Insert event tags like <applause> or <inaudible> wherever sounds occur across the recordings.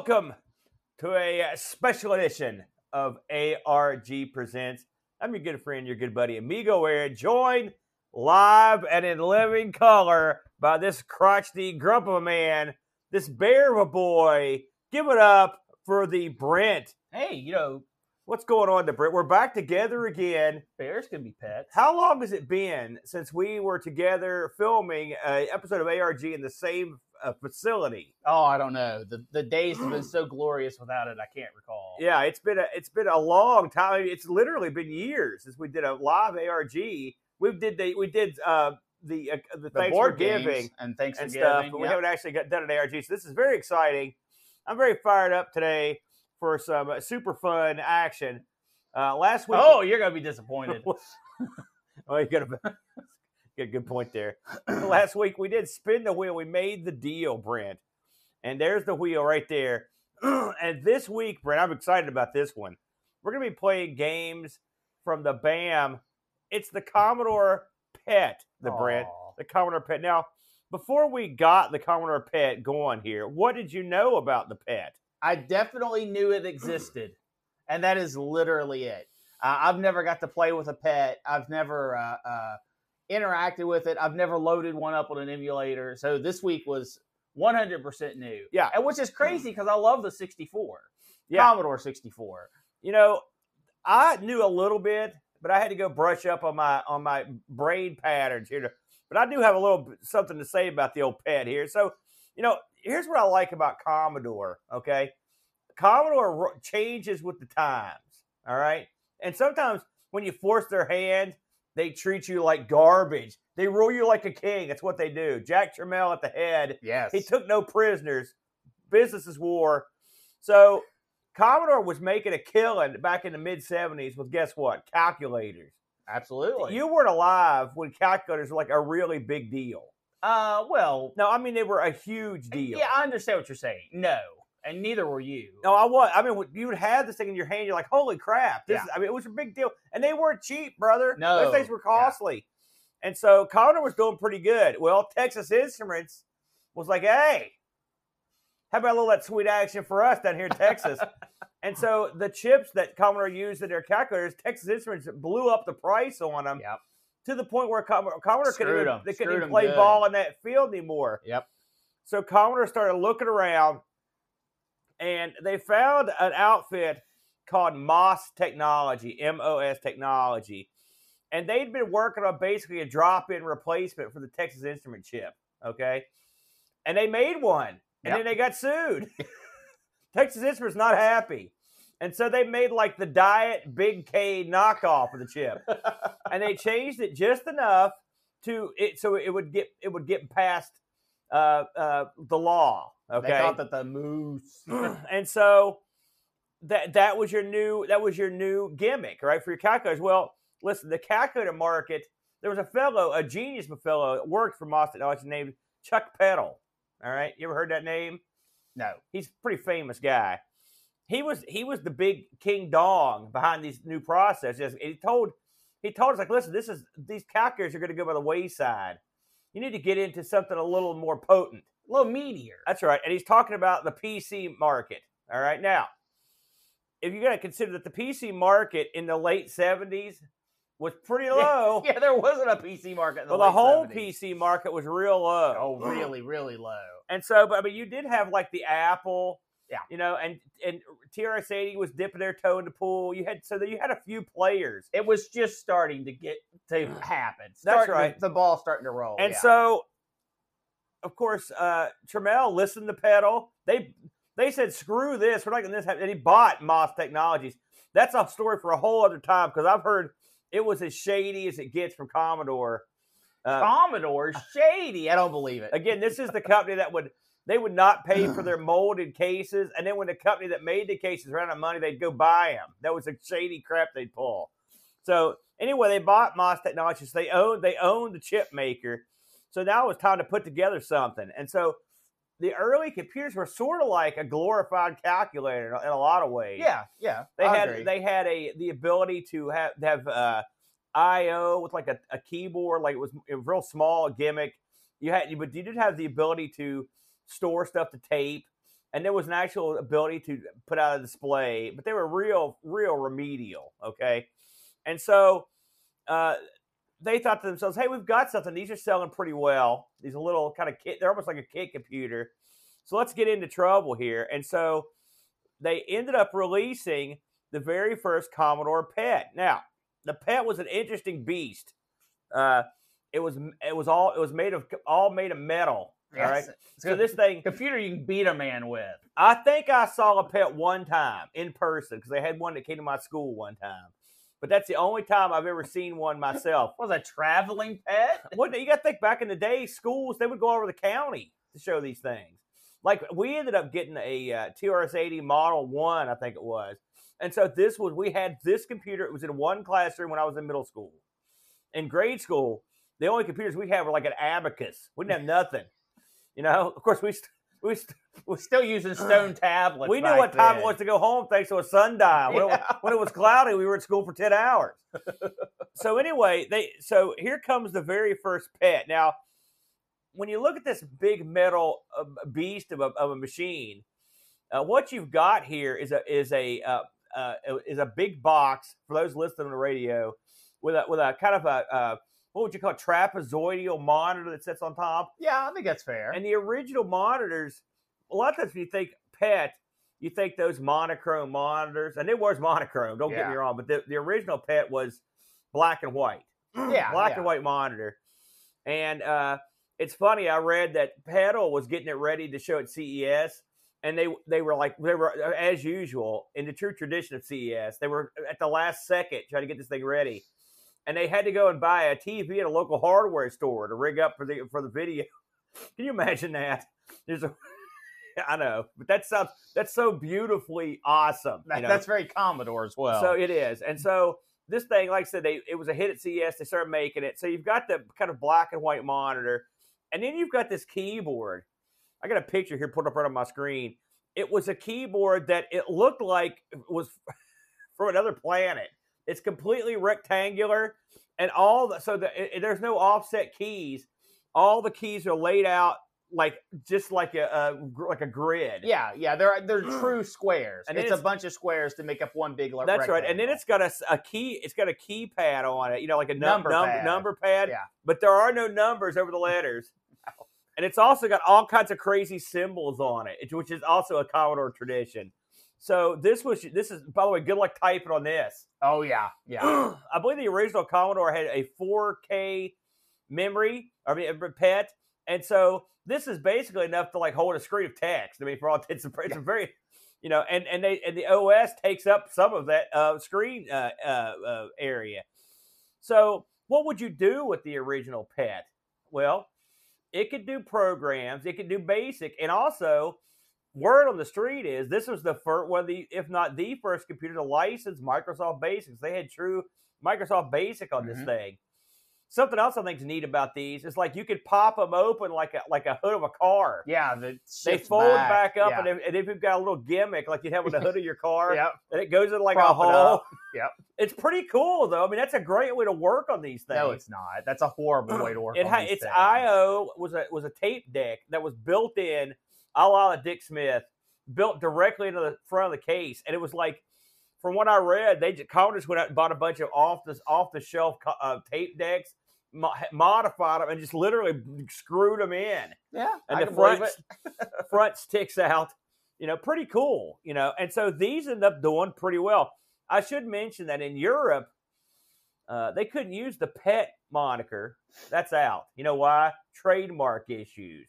welcome to a uh, special edition of ARG Presents. I'm your good friend, your good buddy, Amigo Aaron, joined live and in living color by this crotchety grump of a man, this bear of a boy. Give it up for the Brent. Hey, you know, What's going on, the Brent? We're back together again. bears can be pets. How long has it been since we were together filming an episode of ARG in the same uh, facility? Oh, I don't know. The the days have been so glorious without it. I can't recall. Yeah, it's been a it's been a long time. It's literally been years since we did a live ARG. We did the we did uh, the uh, the, the thanks board for giving and thanks and for stuff, but we haven't actually got done an ARG. So this is very exciting. I'm very fired up today for some uh, super fun action. Uh, last week, Oh, you're gonna be disappointed. <laughs> oh, you got a, got a good point there. <clears throat> Last week we did spin the wheel. We made the deal, Brent, and there's the wheel right there. <clears throat> and this week, Brent, I'm excited about this one. We're gonna be playing games from the BAM. It's the Commodore Pet, the Brent, the Commodore Pet. Now, before we got the Commodore Pet going here, what did you know about the Pet? I definitely knew it existed, and that is literally it. Uh, I've never got to play with a pet. I've never uh, uh, interacted with it. I've never loaded one up on an emulator. So this week was 100% new. Yeah. and which is crazy because I love the 64, Yeah. Commodore 64. You know, I knew a little bit, but I had to go brush up on my on my brain patterns here. But I do have a little something to say about the old pet here. So, you know, here's what I like about Commodore. Okay, Commodore changes with the times. All right, and sometimes when you force their hand, they treat you like garbage. They rule you like a king. That's what they do. Jack Tramiel at the head. Yes, He took no prisoners. Business is war. So Commodore was making a killing back in the mid 70s with guess what? Calculators. absolutely. You weren't alive when calculators were like a really big deal. Uh, well, No, I mean they were a huge deal. yeah, I understand what you're saying. No, and neither were you. No, I was. I mean, you would have this thing in your hand. You're like, "Holy crap!" This Yeah. is, I mean, it was a big deal, and they weren't cheap, brother. No. those things were Yeah. costly, and so Commodore was doing pretty good. Well, Texas Instruments was like, "Hey, how about a little of that sweet action for us down here in Texas?" <laughs> and so the chips that Commodore used in their calculators, Texas Instruments blew up the price on them Yep. To the point where Commodore, couldn't even, they couldn't even play good. ball in that field anymore. Yep. So Commodore started looking around and they found an outfit called MOS Technology, M O S Technology. And they'd been working on basically a drop in replacement for the Texas Instrument chip. Okay. And they made one. And Yep. then they got sued. <laughs> Texas Instruments not happy. And so they made like the Diet Big K knockoff of the chip. <laughs> and they changed it just enough to it so it would get it would get past uh, uh, the law. Okay. They thought that the moose. <clears throat> and so that that was your new that was your new gimmick, right? For your calculators. Well, listen, the calculator market, there was a fellow, a genius fellow that worked for MOS Technology named Chuck Peddle. All right. You ever heard that name? no. He's a pretty famous guy. He was he was the big king dong behind these new processes. And he told he told us like, listen, this is these calculators are going to go by the wayside. You need to get into something a little more potent. A little meteor. That's right. And he's talking about the PC market. All right. Now, if you're going to consider that the PC market in the late 70s was pretty <laughs> low, Yeah, there wasn't a PC market in the well, the whole 70s. PC market was real low. Oh, really, really low. And so, but I mean, you did have like the Apple, Yeah. you know, and and TRS-80 was dipping their toe in the pool. You had so that you had a few players, It was just starting to get to <sighs> happen. That's right. The, the ball starting to roll. and yeah. so, of course, uh Tramiel listened to Peddle. They they said, "Screw this, we're not going to this." happen." And he bought MOS Technologies. That's a story for a whole other time because I've heard it was as shady as it gets from Commodore. Uh, Commodore shady. I don't believe it. Again, this is the <laughs> company that would they would not pay for their molded cases, and then when the company that made the cases ran out of money, they'd go buy them. That was a shady crap they'd pull. So anyway, they bought MOS Technologies. They owned they owned the chip maker. So now it was time to put together something. And so the early computers were sort of like a glorified calculator in a lot of ways. Yeah, yeah. They I had agree. they had a the ability to have have uh, I/O with like a, a keyboard, like it was a real small gimmick. You had, but you did have the ability to store stuff to tape. and there was an actual ability to put out a display, but they were real, real remedial. Okay, and so uh, they thought to themselves, "Hey, we've got something. These are selling pretty well. These are little kind of kit. They're almost like a kit computer. So let's get into trouble here." And so they ended up releasing the very first Commodore PET. Now, the PET was an interesting beast. Uh, it was it was all it was made of all made of metal. All right. Yes. So this thing, computer you can beat a man with. I think I saw a pet one time in person because they had one that came to my school one time. But that's the only time I've ever seen one myself. Was a traveling pet? <laughs> What you got to think back in the day, schools they would go over the county to show these things. Like we ended up getting a uh, TRS-80 Model One, I think it was, and so this was we had this computer. It was in one classroom when I was in middle school. In grade school, the only computers we had were like an abacus. We didn't have nothing. You know, of course we st- we st- We're still using stone <sighs> tablets. we knew what time then. it was to go home thanks to a sundial. When, it, when it was cloudy, we were at school for ten hours. <laughs> so anyway, they so here comes the very first pet. Now, when you look at this big metal uh, beast of a, of a machine, uh, what you've got here is a is a uh, uh, is a big box for those listening on the radio with a with a kind of a uh, what would you call it, trapezoidal monitor that sits on top. Yeah, I think that's fair. And the original monitors, a lot of times when you think PET, you think those monochrome monitors, and it was monochrome, don't get me wrong, but the, the original PET was black and white. <clears throat> <clears throat> Yeah, black yeah. and white monitor. And uh, it's funny, I read that Peddle was getting it ready to show at CES. And they they were like they were as usual in the true tradition of CES. They were at the last second trying to get this thing ready, and they had to go and buy a TV at a local hardware store to rig up for the for the video. <laughs> Can you imagine that? There's a, <laughs> I know, but that sounds that's so beautifully awesome. That- you know? That's very Commodore as well. So it is, and so this thing, like I said, they it was a hit at CES. They started making it. So you've got the kind of black and white monitor, and then you've got this keyboard. I got a picture here put up right on my screen. It was a keyboard that it looked like it was <laughs> from another planet. It's completely rectangular, and all the, so the, it, there's no offset keys. All the keys are laid out like just like a, a like a grid. yeah, yeah, they're they're <clears throat> true squares. And it's, it's- a bunch of squares to make up one big. That's right, and then it's got a key. It's got a keypad on it. You know, like a num- Number number pad. number pad. Yeah. But there are no numbers over the letters, <laughs> and it's also got all kinds of crazy symbols on it, which is also a Commodore tradition. So this was this is by the way, good luck typing on this. Oh yeah, yeah. <clears throat> I believe the original Commodore had a 4K memory, I mean, a PET, and so this is basically enough to like hold a screen of text. I mean, for all intents and purposes, it's a very, you know, and and they and the OS takes up some of that uh, screen uh, uh, uh, area. So, what would you do with the original PET? Well, it could do programs, it could do basic, and also word on the street is this was the first one of the if not the first computer to license Microsoft Basics. They had true Microsoft Basic on this Mhm. thing. Something else I think is neat about these is like you could pop them open like a like a hood of a car. Yeah, the They fold back, up, yeah. and, if, and if you've got a little gimmick like you'd have with the hood of your car, <laughs> Yep. and it goes in like Prop a hole. up. <laughs> Yep. It's pretty cool though. I mean, that's a great way to work on these things. No, it's not. That's a horrible way to <clears throat> work. It on ha- its things. IO was a was a tape deck that was built in, a la Dick Smith, built directly into the front of the case, and it was like, from what I read, they just, Commodore went out and bought a bunch of off the off the shelf uh, tape decks, mo- modified them, and just literally screwed them in, Yeah, and I the front front sticks out. You know, pretty cool. You know, and so these end up doing pretty well. I should mention that in Europe, uh, they couldn't use the pet moniker. That's out. You know why? Trademark issues.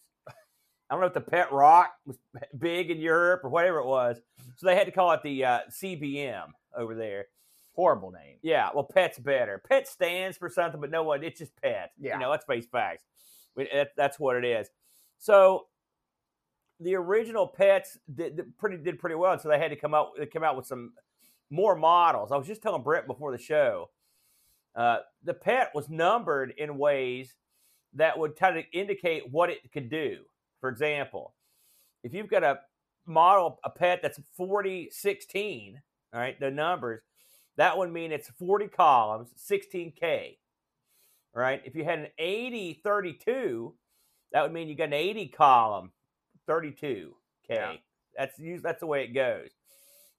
I don't know if the pet rock was big in Europe or whatever it was. So they had to call it the uh, CBM over there. Horrible name. Yeah, well, pet's better. Pet stands for something, but no one. It's just pet. Yeah. you know, let's face facts. That's what it is. So the original pets did, did pretty did pretty well, so they had to come out. They came out with some more models. I was just telling Brett before the show. Uh, the pet was numbered in ways that would kind of indicate what it could do. For example, if you've got a model, a pet that's 4016, all right, the numbers, that would mean it's 40 columns, 16K. All right. If you had an 8032, that would mean you got an 80 column, 32K. Yeah. That's that's the way it goes.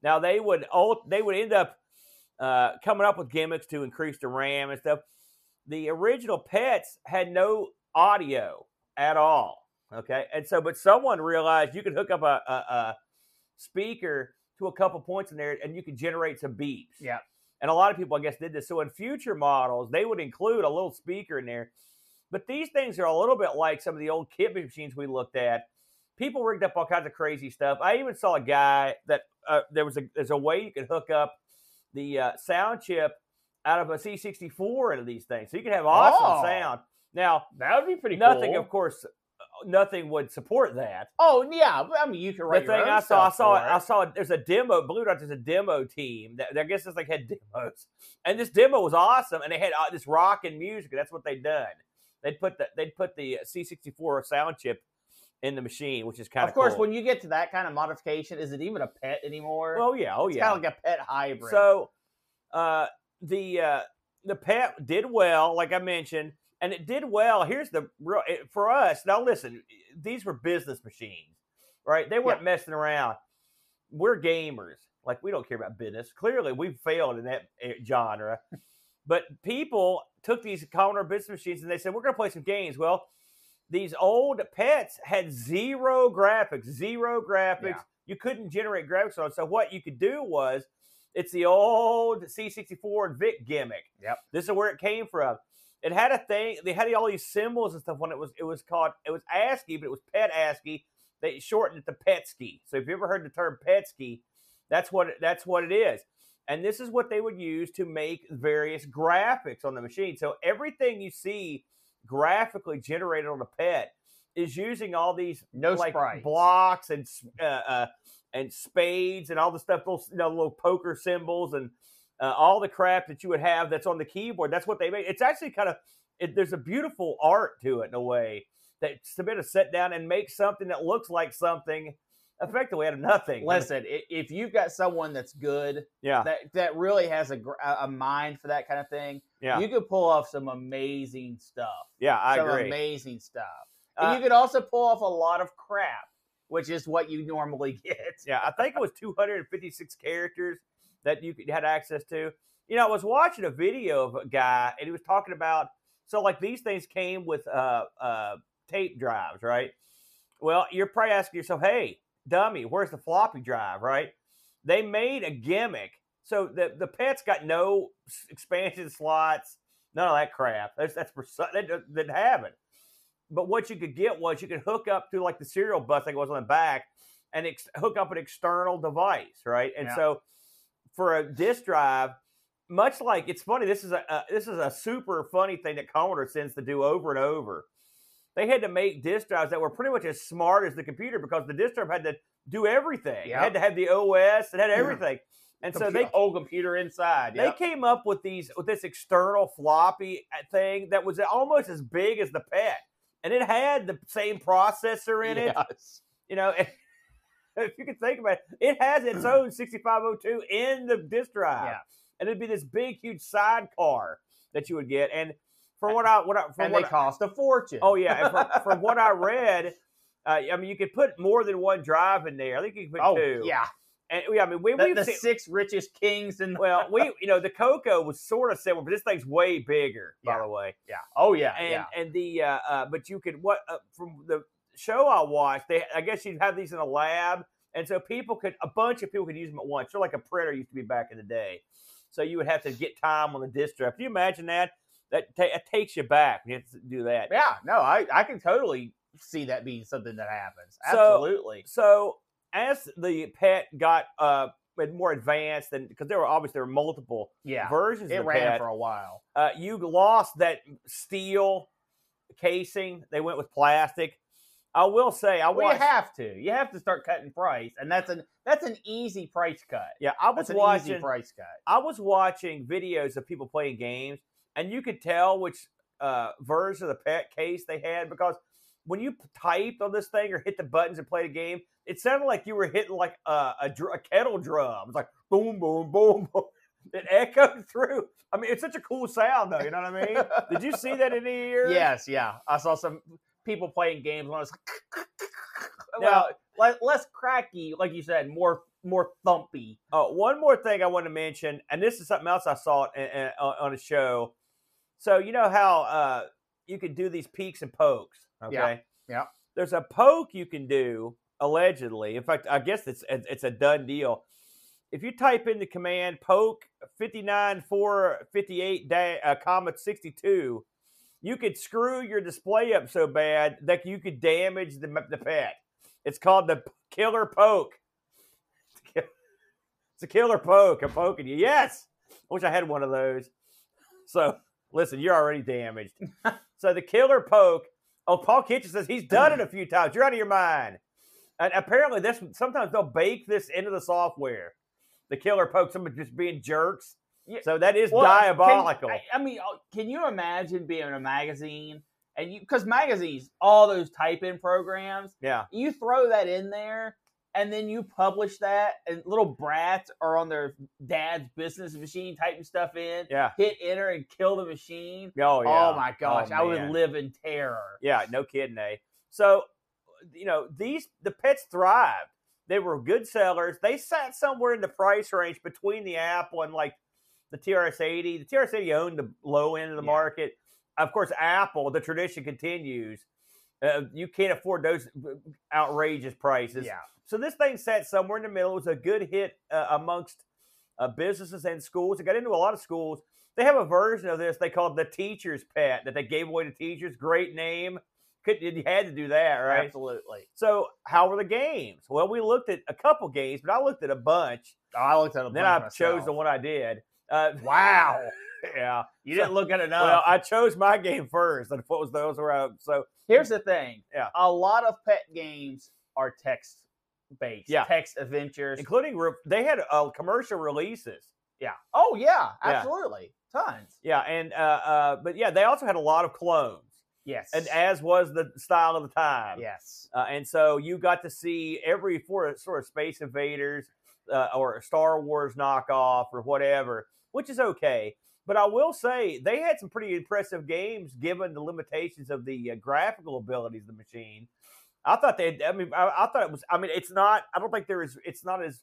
Now they would they would end up uh, coming up with gimmicks to increase the RAM and stuff. The original pets had no audio at all. Okay, and so but someone realized you could hook up a, a, a speaker to a couple points in there, and you could generate some beeps. Yeah. And a lot of people, I guess, did this. So in future models, they would include a little speaker in there. But these things are a little bit like some of the old kit machines we looked at. People rigged up all kinds of crazy stuff. I even saw a guy that uh, there was a there's a way you could hook up the uh, sound chip out of a C64 into these things, so you can have awesome Oh. sound. Now, That would be pretty nothing, cool. of course, nothing would support that. Oh yeah, I mean you can The write your thing I saw, I saw, I saw. There's a demo. Blue Dot. There's a demo team. That, I guess it's like had demos, and this demo was awesome. And they had uh, this rock and music. And that's what they'd done. They'd put the they'd put the C64 sound chip in the machine, which is kind of. Of course, cool. when you get to that kind of modification, is it even a pet anymore? oh yeah, oh it's yeah. kind of like a pet hybrid. So, uh, the uh, the pet did well, like I mentioned, and it did well. Here's the real for us. Now, listen, these were business machines, right? They weren't messing around. We're gamers. Like we don't care about business. Clearly, we've failed in that genre. but people took these common business machines and they said, "We're going to play some games." Well, these old pets had zero graphics, zero graphics. Yeah. You couldn't generate graphics on. So what you could do was, it's the old C64 and VIC gimmick. Yep. This is where it came from. It had a thing. They had all these symbols and stuff when it was. It was called. It was ASCII, but it was Pet ASCII. They shortened it to PETSCII. So if you ever heard the term PETSCII, that's what that's what it is. And this is what they would use to make various graphics on the machine. So everything you see graphically generated on a pet is using all these no like sprites. blocks and uh, uh, and spades and all the stuff, those you know, little poker symbols and uh, all the crap that you would have that's on the keyboard. That's what they make. It's actually kind of it, there's a beautiful art to it in a way that to be able to sit down and make something that looks like something effectively out of nothing. Listen, if you've got someone that's good, yeah, that that really has a a mind for that kind of thing, yeah, you could pull off some amazing stuff. yeah. I some agree. amazing stuff. And Uh, you could also pull off a lot of crap, which is what you normally <laughs> get. Yeah, I think it was 256 characters that you had access to. You know, I was watching a video of a guy, and he was talking about so like these things came with uh, uh, tape drives, right? Well, you're probably asking yourself, "Hey, dummy, where's the floppy drive?" Right? They made a gimmick, so the the pets got no expansion slots, none of that crap. That's that's they didn't didn't have it. But what you could get was you could hook up to like the serial bus that was on the back and ex- hook up an external device, right? And Yeah. so for a disk drive, much like it's funny, this is a, a this is a super funny thing that Commodore tends to do over and over. They had to make disk drives that were pretty much as smart as the computer because the disk drive had to do everything. It had to have the OS, it had everything. And so they whole computer inside. they came up with these with this external floppy uh, thing that was almost as big as the pet, and it had the same processor in it. Yes. You know, <laughs> if you can think about it, it has its own <clears throat> 6502 in the disk drive, Yeah. and it'd be this big, huge sidecar that you would get. And from what I what I from And what they I- cost a fortune. oh yeah, and from, from what I <laughs> read. Uh, I mean, you could put more than one drive in there. I think you could put Oh, two. yeah. and yeah, I mean, we, The, the seen, six richest kings in the well, we <laughs> you know the Coco was sort of similar, but this thing's way bigger, by the way. Yeah. Oh yeah. And yeah. and the uh, uh, but you could what uh, from the show I watched, they I guess you'd have these in a lab, and so people could a bunch of people could use them at once, of like a printer used to be back in the day. So you would have to get time on the disk drive. Can you imagine that? That ta- takes you back. You have to do that. Yeah. No, I I can totally see that being something that happens. Absolutely. So as the pet got uh more advanced, and because there were obviously there were multiple yeah. versions It of the ran pet, for a while. uh, you lost that steel casing. They went with plastic. I will say, I you watched. have to. You have to start cutting price, and that's an that's an easy price cut. yeah, I was That's watching. price cut. I was watching videos of people playing games, and you could tell which uh, version of the pet case they had because when you typed on this thing or hit the buttons and played a game, it sounded like you were hitting like a, a, dr- a kettle drum. It's like boom, boom, boom, <laughs> boom. It echoed through. I mean, it's such a cool sound, though. You know what I mean? Did you see that in any year? Yes, yeah. I saw some people playing games when I was <laughs> Now, well, le- less cracky, like you said, more more thumpy. Uh, one more thing I want to mention, and this is something else I saw in, in, on a show. So you know how uh, you can do these peeks and pokes. Okay. yeah. There's a poke you can do allegedly. In fact, I guess it's it's a done deal. If you type in the command poke 59458 da- uh, comma 62, you could screw your display up so bad that you could damage the, the pet. It's called the killer poke. <laughs> It's a killer poke. I'm poking you. Yes. I wish I had one of those. So listen, you're already damaged. <laughs> so the killer poke. Oh, Paul Kitchen says he's done it a few times. You're out of your mind. And apparently, this sometimes they'll bake this into the software. The killer poke. Somebody just being jerks. Yeah. So that is Well, diabolical. Can, I, I mean, uh, can you imagine being in a magazine and you because magazines, all those type in programs, yeah. you throw that in there and then you publish that and little brats are on their dad's business machine typing stuff in Yeah. hit enter and kill the machine Oh yeah. oh my gosh Oh, i would live in terror Yeah, no kidding, eh? So, you know, these the pets thrived. They were good sellers. They sat somewhere in the price range between the Apple and like the TRS-80. The TRS-80 owned the low end of the Yeah. market. Of course, Apple. The tradition continues. Uh, you can't afford those outrageous prices. yeah So this thing sat somewhere in the middle. It was a good hit uh, amongst uh, businesses and schools. It got into a lot of schools. They have a version of this they called the teacher's pet that they gave away to teachers. Great name. Could you had to do that, right? absolutely So how were the games? Well, we looked at a couple games, but I looked at a bunch. oh, i looked at a then I bunch chose the one I did. Uh, wow <laughs> yeah. you didn't look at enough Well, I chose my game first, and what was those were out. So here's the thing Yeah. a lot of pet games are text based Yeah. text adventures including re- they had uh, commercial releases. yeah oh yeah Yeah. absolutely tons Yeah, and uh, uh, but yeah, they also had a lot of clones, yes and as was the style of the time. yes Uh, and so you got to see every for, sort of Space Invaders uh, or Star Wars knockoff or whatever, which is okay. But I will say they had some pretty impressive games given the limitations of the uh, graphical abilities of the machine. I thought they. I mean, I, I thought it was. I mean, it's not. I don't think there is. It's not as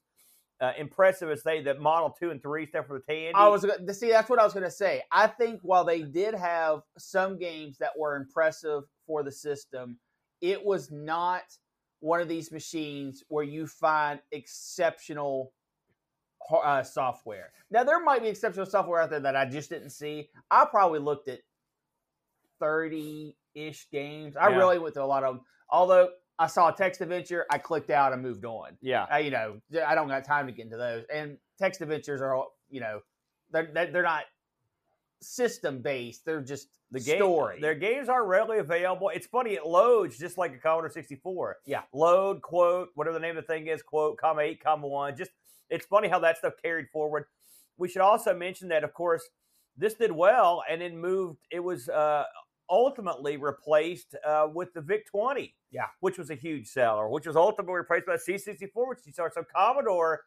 uh, impressive as say the Model Two and Three stuff for the Tandy. I was see. That's what I was going to say. I think while they did have some games that were impressive for the system, it was not one of these machines where you find exceptional uh, software. Now there might be exceptional software out there that I just didn't see. I probably looked at thirty ish games. I Yeah. really went through a lot of them. Although I saw a text adventure, I clicked out and moved on yeah. uh, you know, I don't got time to get into those. And text adventures are, all you know, they're they're they're not system based. They're just The game, story. Their games are readily available. It's funny, it loads just like a Commodore 64. Yeah. Load, quote, whatever the name of the thing is, quote, comma eight, comma one. Just it's funny how that stuff carried forward. We should also mention that, of course, this did well and then moved. It was uh, ultimately replaced uh, with the VIC 20. Yeah. Which was a huge seller, which was ultimately replaced by the C64, which you saw. So Commodore,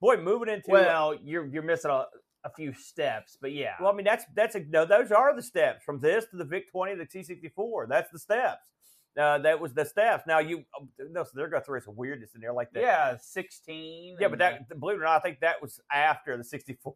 boy, moving into well, you're you're missing a, a few steps, but yeah, well, I mean, that's that's a no. Those are the steps from this to the VIC twenty to the C sixty four. That's the steps. Uh, that was the steps. Now you, oh, no, so they're going to throw some weirdness in there like that. yeah, sixteen. yeah, but that believe it or not, I think that was after the sixty four.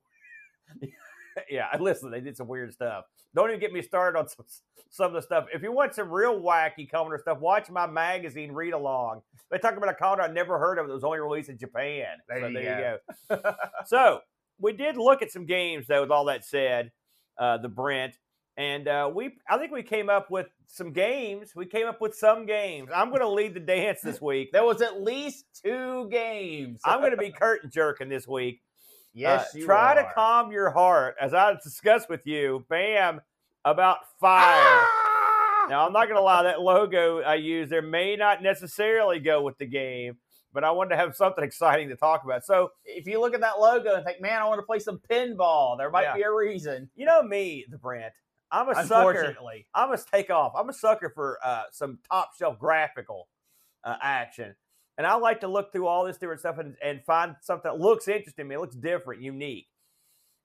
<laughs> yeah, <laughs> listen, they did some weird stuff. Don't even get me started on some, some of the stuff. If you want some real wacky Commodore stuff, watch my magazine read along. They talk about a Commodore I never heard of that was only released in Japan. There so you there you go. <laughs> so we did look at some games though. With all that said, uh, the Brent and uh, we, I think we came up with some games. We came up with some games. I'm going to lead the dance this week. there was at least two games. I'm going to be <laughs> curtain jerking this week. yes, Uh, you try to calm your heart as I discussed with you, Bam, about fire. Ah! Now I'm not going to lie. That logo I use there may not necessarily go with the game, but I wanted to have something <laughs> exciting to talk about. So if you look at that logo and think, "Man, I want to play some pinball," there might Yeah. be a reason. you know me, the Brent. I'm a sucker. I must take off. I'm a sucker for uh, some top shelf graphical uh, action. And I like to look through all this different stuff and, and find something that looks interesting me, it looks different, unique.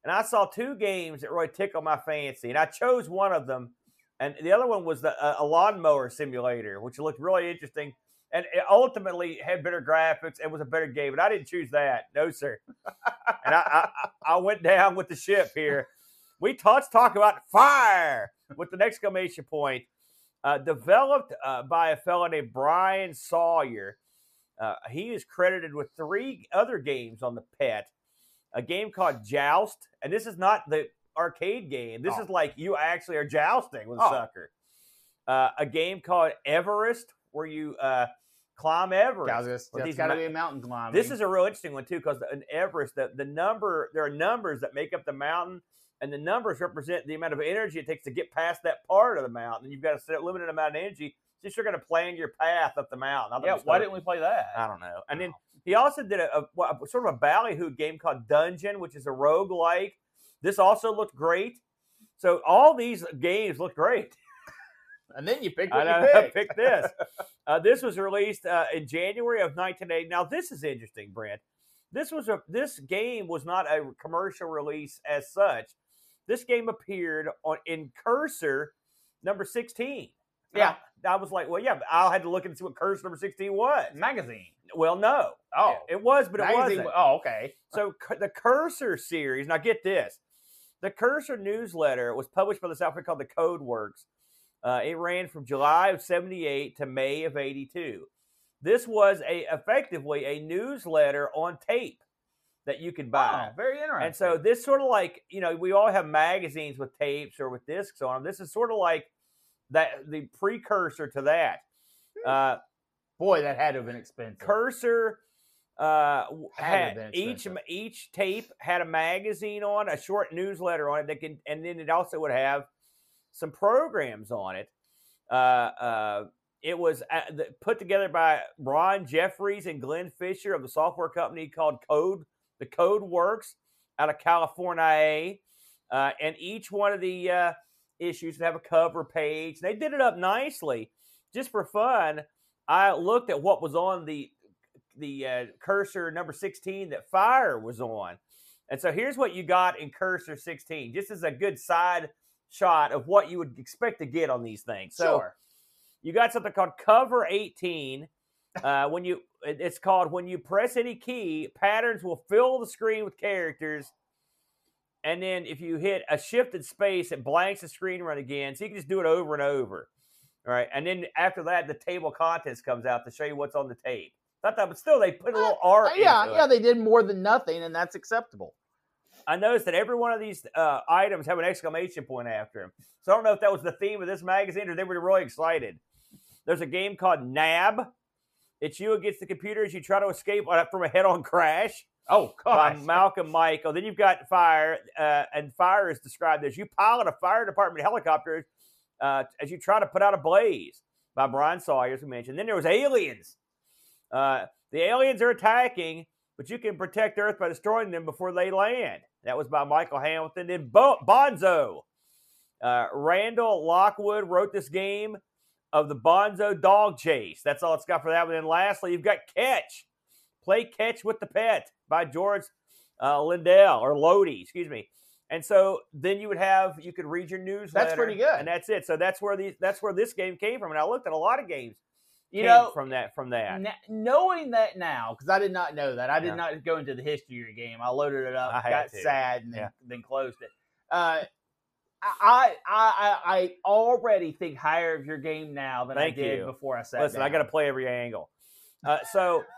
And I saw two games that really tickle my fancy, and I chose one of them. And the other one was the, uh, a lawnmower simulator, which looked really interesting. and it ultimately had better graphics. It was a better game, but I didn't choose that. No, sir. <laughs> and I, I, I went down with the ship here. We let's talk about fire with an exclamation point. Uh, developed uh, by a fellow named Brian Sawyer. Uh, he is credited with three other games on the pet. A game called Joust, and this is not the arcade game. This Oh. is like you actually are jousting with a Oh. sucker. Uh, a game called Everest, where you uh, climb Everest. It's, with got to ma- be a mountain climbing. This is a real interesting one too, because in Everest, the, the number there are numbers that make up the mountain, and the numbers represent the amount of energy it takes to get past that part of the mountain. And you've got a set limited amount of energy, just you're going to plan your path up the mountain. I yeah. Why didn't we play that? I don't know. And then he also did a, a, a sort of a ballyhoo game called Dungeon, which is a rogue like. This also looked great. So all these games looked great. <laughs> and then you picked what know, you <laughs> I picked. picked this. Uh, this was released uh, in January of 1980. Now this is interesting, Brent. This was a this game was not a commercial release as such. This game appeared on in Cursor number 16. And Yeah. I, I was like, well, yeah, but I had to look and see what Cursor number 16 was. Magazine. Well, no, Oh, it was, but it wasn't. Oh, okay. So the Cursor series. Now get this: the Cursor newsletter was published by this outfit called the Code Works. Uh, it ran from July of '78 to May of '82. This was a effectively a newsletter on tape that you could buy. Oh, very interesting. And so this sort of like you know we all have magazines with tapes or with discs on them. This is sort of like that the precursor to that. Uh, boy, that had to have been expensive. Cursor uh, Had had each each tape had a magazine on, a short newsletter on it that can, and then it also would have some programs on it. Uh, uh, it was uh, the, put together by Ron Jeffries and Glenn Fisher of the software company called Code. The Code Works out of California, uh, and each one of the uh, issues would have a cover page. They did it up nicely, just for fun. I looked at what was on the the uh, cursor number 16 that fire was on. And so here's what you got in cursor 16, just as a good side shot of what you would expect to get on these things. So sure. you got something called cover 18. Uh, when you it's called when you press any key, patterns will fill the screen with characters. And then if you hit a shifted space, it blanks the screen run again. So you can just do it over and over. All right. And then after that, the table contents comes out to show you what's on the tape. Not that, but still, they put a little art. Uh, yeah, yeah, they did more than nothing, and that's acceptable. I noticed that every one of these uh, items have an exclamation point after them. So I don't know if that was the theme of this magazine or they were really excited. There's a game called Nab. It's you against the computer as you try to escape from a head-on crash Oh, by. Malcolm Michael. Then you've got Fire, uh, and Fire is described as you pilot a fire department helicopter uh, as you try to put out a blaze by Brian Sawyer, as we mentioned. Then there was Aliens. Uh, the aliens are attacking, but you can protect Earth by destroying them before they land. That was by Michael Hamilton. Then Bo- Bonzo. Uh, Randall Lockwood wrote this game of the Bonzo Dog Chase. That's all it's got for that one. And lastly, you've got Catch. Play Catch with the Pet by George uh, Lindell or Lodi, excuse me. And so then you would have you could read your newsletter. That's pretty good. and that's it. So that's where these that's where this game came from. And I looked at a lot of games. you know, from that from that. N- knowing that now, because I did not know that. I did Yeah. not go into the history of your game. I loaded it up, I got to. sad, and then, Yeah. then closed it. Uh, I, I I already think higher of your game now than Thank I did you. before I sat Listen, I got to play every angle. Uh, so <laughs>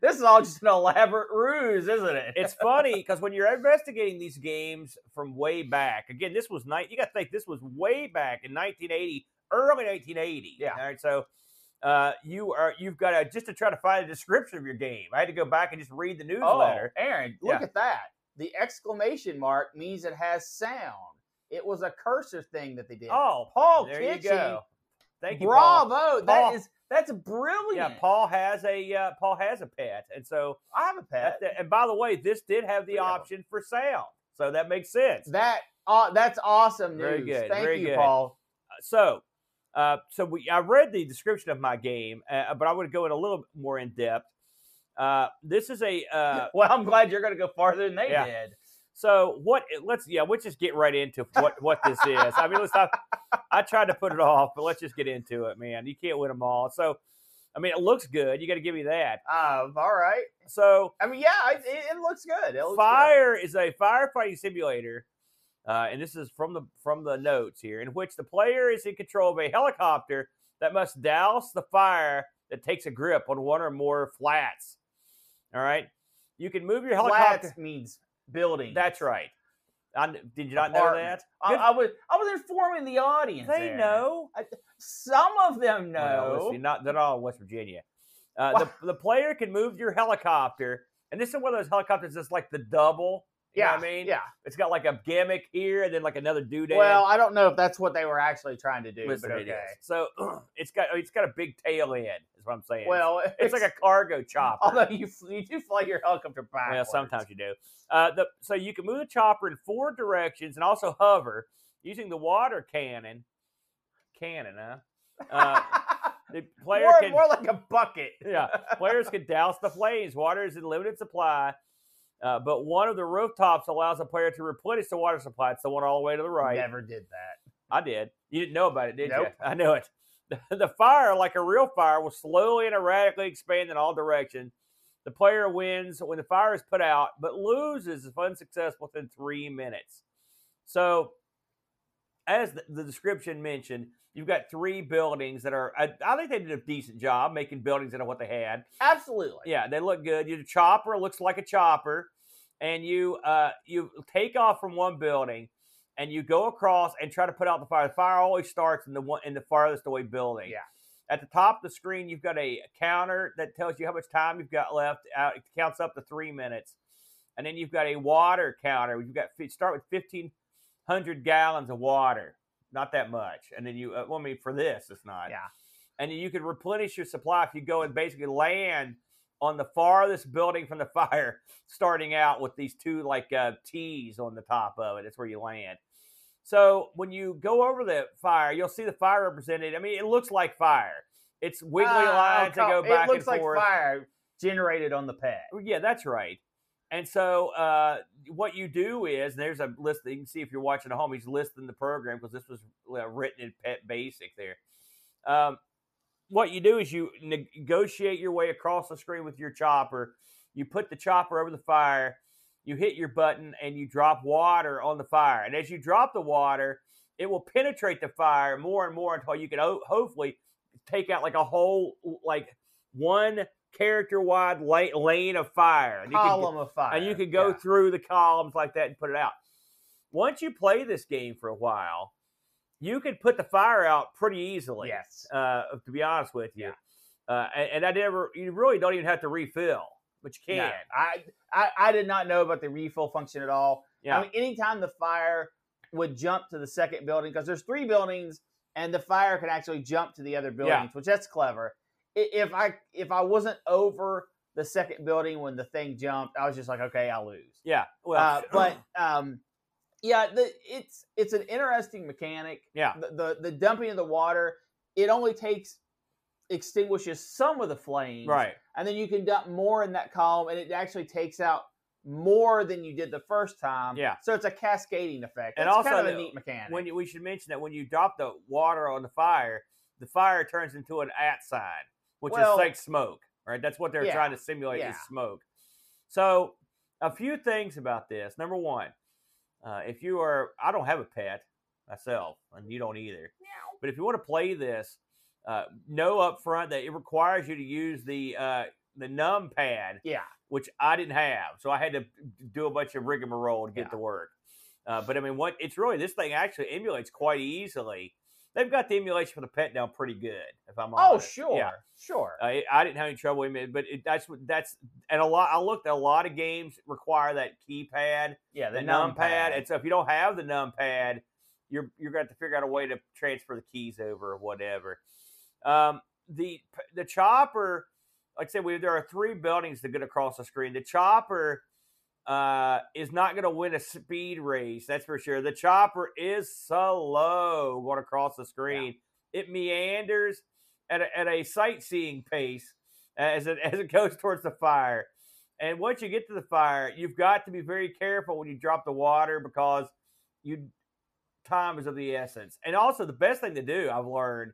This is all just an elaborate ruse, isn't it? it's funny because when you're investigating these games from way back, again, this was night. You got to think this was way back in 1980, early 1980. Yeah. All right. So uh, you are you've got to just to try to find a description of your game. I had to go back and just read the oh, newsletter. Aaron, look Yeah. at that. The exclamation mark means it has sound. It was a cursor thing that they did. Oh, Paul there Kitchen, you go. Thank you, Bravo! Paul. That is that's brilliant. Yeah, Paul has a uh, Paul has a pet, and so I have a pet. that's the- and by the way, this did have the Yeah. option for sale, so that makes sense. That uh, that's awesome news. Very good, Thank very you, good. Paul. so uh, so we I read the description of my game, uh, but I would go in a little more in depth. Uh, this is a uh, <laughs> well, I'm glad you're going to go farther than they Yeah. did. So what? Let's yeah, let's just get right into what what this is. I mean, let's. I, <laughs> I tried to put it off, but let's just get into it, man. You can't win them all. So I mean, it looks good. You got to give me that. Uh, all right. So I mean, yeah, it, it, looks good. It looks Fire is a firefighting simulator, uh, and this is from the from the notes here, in which the player is in control of a helicopter that must douse the fire that takes a grip on one or more flats. All right, you can move your helicopter. Flats means building. That's right. I, did you not know that? I, I was I was informing the audience. they there. know. Some of them know. let's see, not they're not in West Virginia. Uh, the the player can move your helicopter, and this is one of those helicopters that's like the double. You know yeah, what I mean, yeah. it's got like a gimmick here, and then like another doodad. Well, I don't know if that's what they were actually trying to do, Listen, but okay. is. So <clears throat> it's got it's got a big tail end. Is what I'm saying. Well, it's like a cargo chopper. although you you do fly your helicopter well, backwards. sometimes you do. Uh, the, so you can move the chopper in four directions and also hover using the water cannon. Cannon, huh? Uh, <laughs> the player more, can more like a bucket. yeah, players can douse the flames. Water is in limited supply, uh, but one of the rooftops allows a player to replenish the water supply. It's the one all the way to the right. Never did that. I did. You didn't know about it, did Nope. you? <laughs> I knew it. The fire, like a real fire, will slowly and erratically expand in all directions. The player wins when the fire is put out, but loses if unsuccessful within three minutes. So, as the, description mentioned, you've got three buildings that are. I, I think they did a decent job making buildings out of what they had. Absolutely. Yeah, they look good. Your chopper looks like a chopper, and you uh, you take off from one building, and you go across and try to put out the fire. The fire always starts in the one in the farthest away building. Yeah. At the top of the screen, you've got a counter that tells you how much time you've got left. Out, it counts up to three minutes, and then you've got a water counter. You've got start with fifteen hundred gallons of water. Not that much, and then you. Uh, well, I mean, for this, it's not Yeah. and you can replenish your supply if you go and basically land on the farthest building from the <laughs> fire, starting out with these two like uh, T's on the top of it. That's where you land. So when you go over the fire, you'll see the fire represented. I mean, it looks like fire. It's wiggly Ah, lines that go it back looks and like forth. fire generated on the pad. Yeah, that's right. And so uh, what you do is, there's a list that you can see if you're watching at home. He's listing the program because this was uh, written in Pet Basic there. Um, what you do is you negotiate your way across the screen with your chopper. You put the chopper over the fire. You hit your button and you drop water on the fire. And as you drop the water, it will penetrate the fire more and more until you can ho- hopefully take out like a whole like one character wide la- lane of fire. And Column of fire. and you can go Yeah. through the columns like that and put it out. Once you play this game for a while, you can put the fire out pretty easily. Yes. Uh, to be honest with you, Yeah. uh, and, and I never, you really don't even have to refill, but you No, can. I, I I did not know about the refill function at all. Yeah, I mean, anytime the fire would jump to the second building, because there's three buildings, and the fire can actually jump to the other buildings, which that's clever. I- If I if I wasn't over the second building when the thing jumped, I was just like, okay, I'll lose. yeah. Well, Uh, but um, yeah, the, it's it's an interesting mechanic. Yeah. the, the the dumping of the water, it only takes extinguishes some of the flames, right. and then you can dump more in that column, and it actually takes out more than you did the first time. Yeah. So it's a cascading effect. And it's also kind of a neat mechanic. When you, we should mention that when you drop the water on the fire, the fire turns into an at sign, which Well- is like smoke. Right. That's what they're Yeah, trying to simulate yeah. is smoke. So a few things about this. Number one, uh, if you are, I don't have a pet myself, and you don't either. But if you want to play this, uh, know up front that it requires you to use the uh, the num pad, yeah, which I didn't have, so I had to do a bunch of rigmarole to get Yeah. to work. Uh, but I mean, what it's really this thing actually emulates quite easily. They've got the emulation for the pet down pretty good, if I'm oh sure, Yeah. sure. Uh, I didn't have any trouble with it, but it, that's what that's and a lot. I looked at a lot of games require that keypad, yeah, the, num pad, and so if you don't have the numpad, you're you're going to have to figure out a way to transfer the keys over or whatever. Um, the the chopper, like I said, we there are three buildings that get across the screen. The chopper uh, is not going to win a speed race, that's for sure. The chopper is slow going across the screen. It meanders at a, at a sightseeing pace as it <laughs> as it goes towards the fire. And once you get to the fire, you've got to be very careful when you drop the water because you time is of the essence. And also, the best thing to do I've learned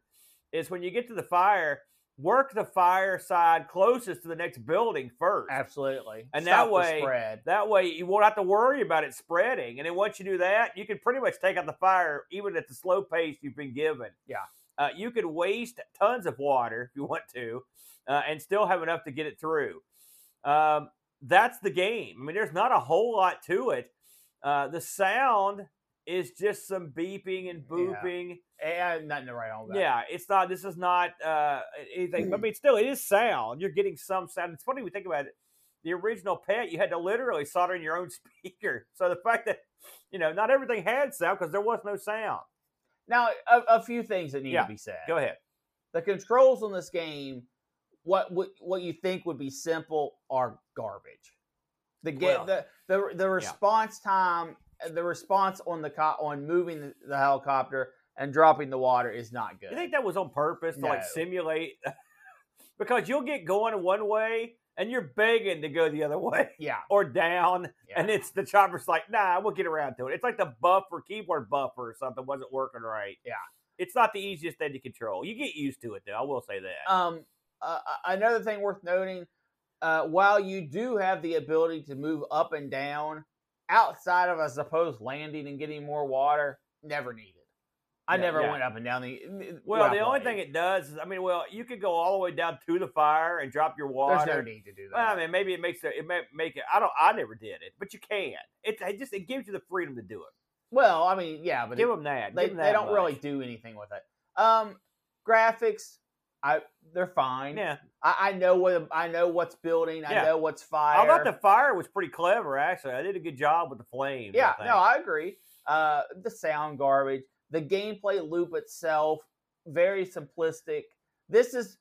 is when you get to the fire, work the fireside closest to the next building first. Absolutely. And Stop that way- spread. That way, you won't have to worry about it spreading. And then once you do that, you can pretty much take out the fire even at the slow pace you've been given. Yeah. Uh, you could waste tons of water if you want to, uh, and still have enough to get it through. Um, that's the game. I mean, there's not a whole lot to it. Uh, the sound is just some beeping and Yeah. booping. and nothing to write on that. Yeah, it's not. This is not uh, anything. I mean, still, it is sound. You're getting some sound. It's funny we think about it. The original pet, you had to literally solder in your own <laughs> speaker. So the fact that you know not everything had sound because there was no sound. Now, a, a few things that need Yeah. to be said. Go ahead. The controls on this game, what what, what you think would be simple, are garbage. The Well, the, the the response time, the response on the co- on moving the, the helicopter and dropping the water is not good. You think that was on purpose to like simulate? <laughs> because you'll get going one way and you're begging to go the other way <laughs> yeah, or down, yeah. and it's the chopper's like, nah, we'll get around to it. It's like the buffer, keyboard buffer or something wasn't working right. Yeah. It's not the easiest thing to control. You get used to it though. I will say that. Um, uh, another thing worth noting, uh, while you do have the ability to move up and down outside of, I suppose, landing and getting more water, never needed. I Yeah, never yeah. went up and down the. well, the only thing it does is, I mean, well, you could go all the way down to the fire and drop your water. there's no need to do that. Well, I mean, maybe it makes it, it may make it. I don't. I never did it, but you can. It, it just it gives you the freedom to do it. Well, I mean, yeah, but Give it- them that. they, Give 'em they don't really do anything with it. Um, graphics, I they're fine. Yeah, I, I know what I know what's building. I Yeah. know what's fire. I thought the fire was pretty clever. Actually, I did a good job with the flame. yeah, I no. I agree. Uh, the sound garbage, the gameplay loop itself, very simplistic. This is,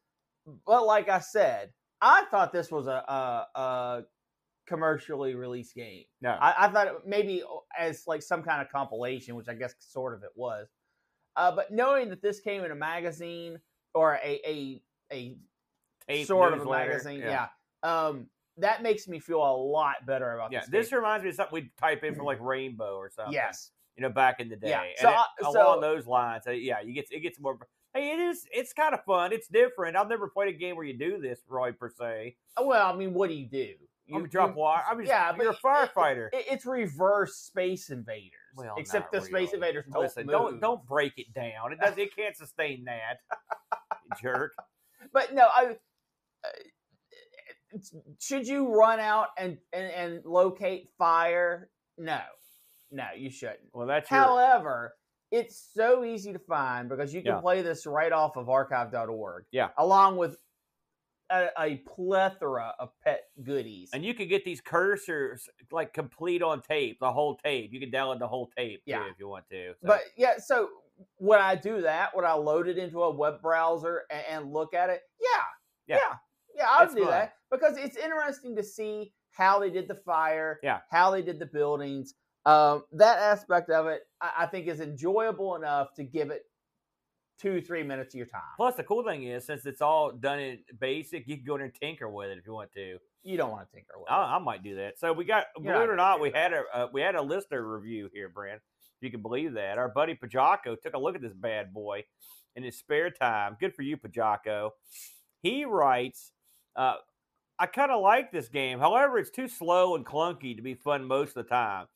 but like I said, I thought this was a, a, a commercially released game. no. I, I thought it maybe as like some kind of compilation, which I guess sort of it was. Uh, but knowing that this came in a magazine or a a, a Tape sort of a magazine, yeah, um, that makes me feel a lot better about Yeah, this. this game. reminds me of something we'd type in from like Rainbow or something. yes, you know, back in the day. Yeah, And so it- I- along those lines, uh, yeah, you get it gets more. Hey, it is. It's kind of fun. It's different. I've never played a game where you do this, Roy, per se. well, I mean, what do you do? You, You drop water. I mean, yeah, yeah, you're a but it- firefighter. it- it's reverse Space Invaders, Well, except the Space. Invaders don't Listen, move. don't don't break it down. It does. It can't sustain that. <laughs> <laughs> jerk. But no, I. Uh, should you run out and, and and locate fire? No, no, you shouldn't. Well, that's your. However, it's so easy to find because you can Yeah. play this right off of archive.org. Yeah. Along with a, a plethora of pet goodies. and you can get these cursors like complete on tape, the whole tape. You can download the whole tape too Yeah. if you want to. So, But yeah, so would I do that? Would I load it into a web browser and, and look at it? Yeah. Yeah. Yeah. Yeah, I'll It's do fun. that because it's interesting to see how they did the fire, Yeah. how they did the buildings. Um, that aspect of it, I, I think, is enjoyable enough to give it two, three minutes of your time. plus, the cool thing is since it's all done in basic, you can go in and tinker with it if you want to. You don't want to tinker with it. I, I might do that. So we got, You're believe it or not, we that. had a uh, we had a listener review here, Brent. You can believe that, our buddy Pajaco took a look at this bad boy in his spare time. Good for you, Pajaco. He writes, uh, "I kind of like this game. However, it's too slow and clunky to be fun most of the time.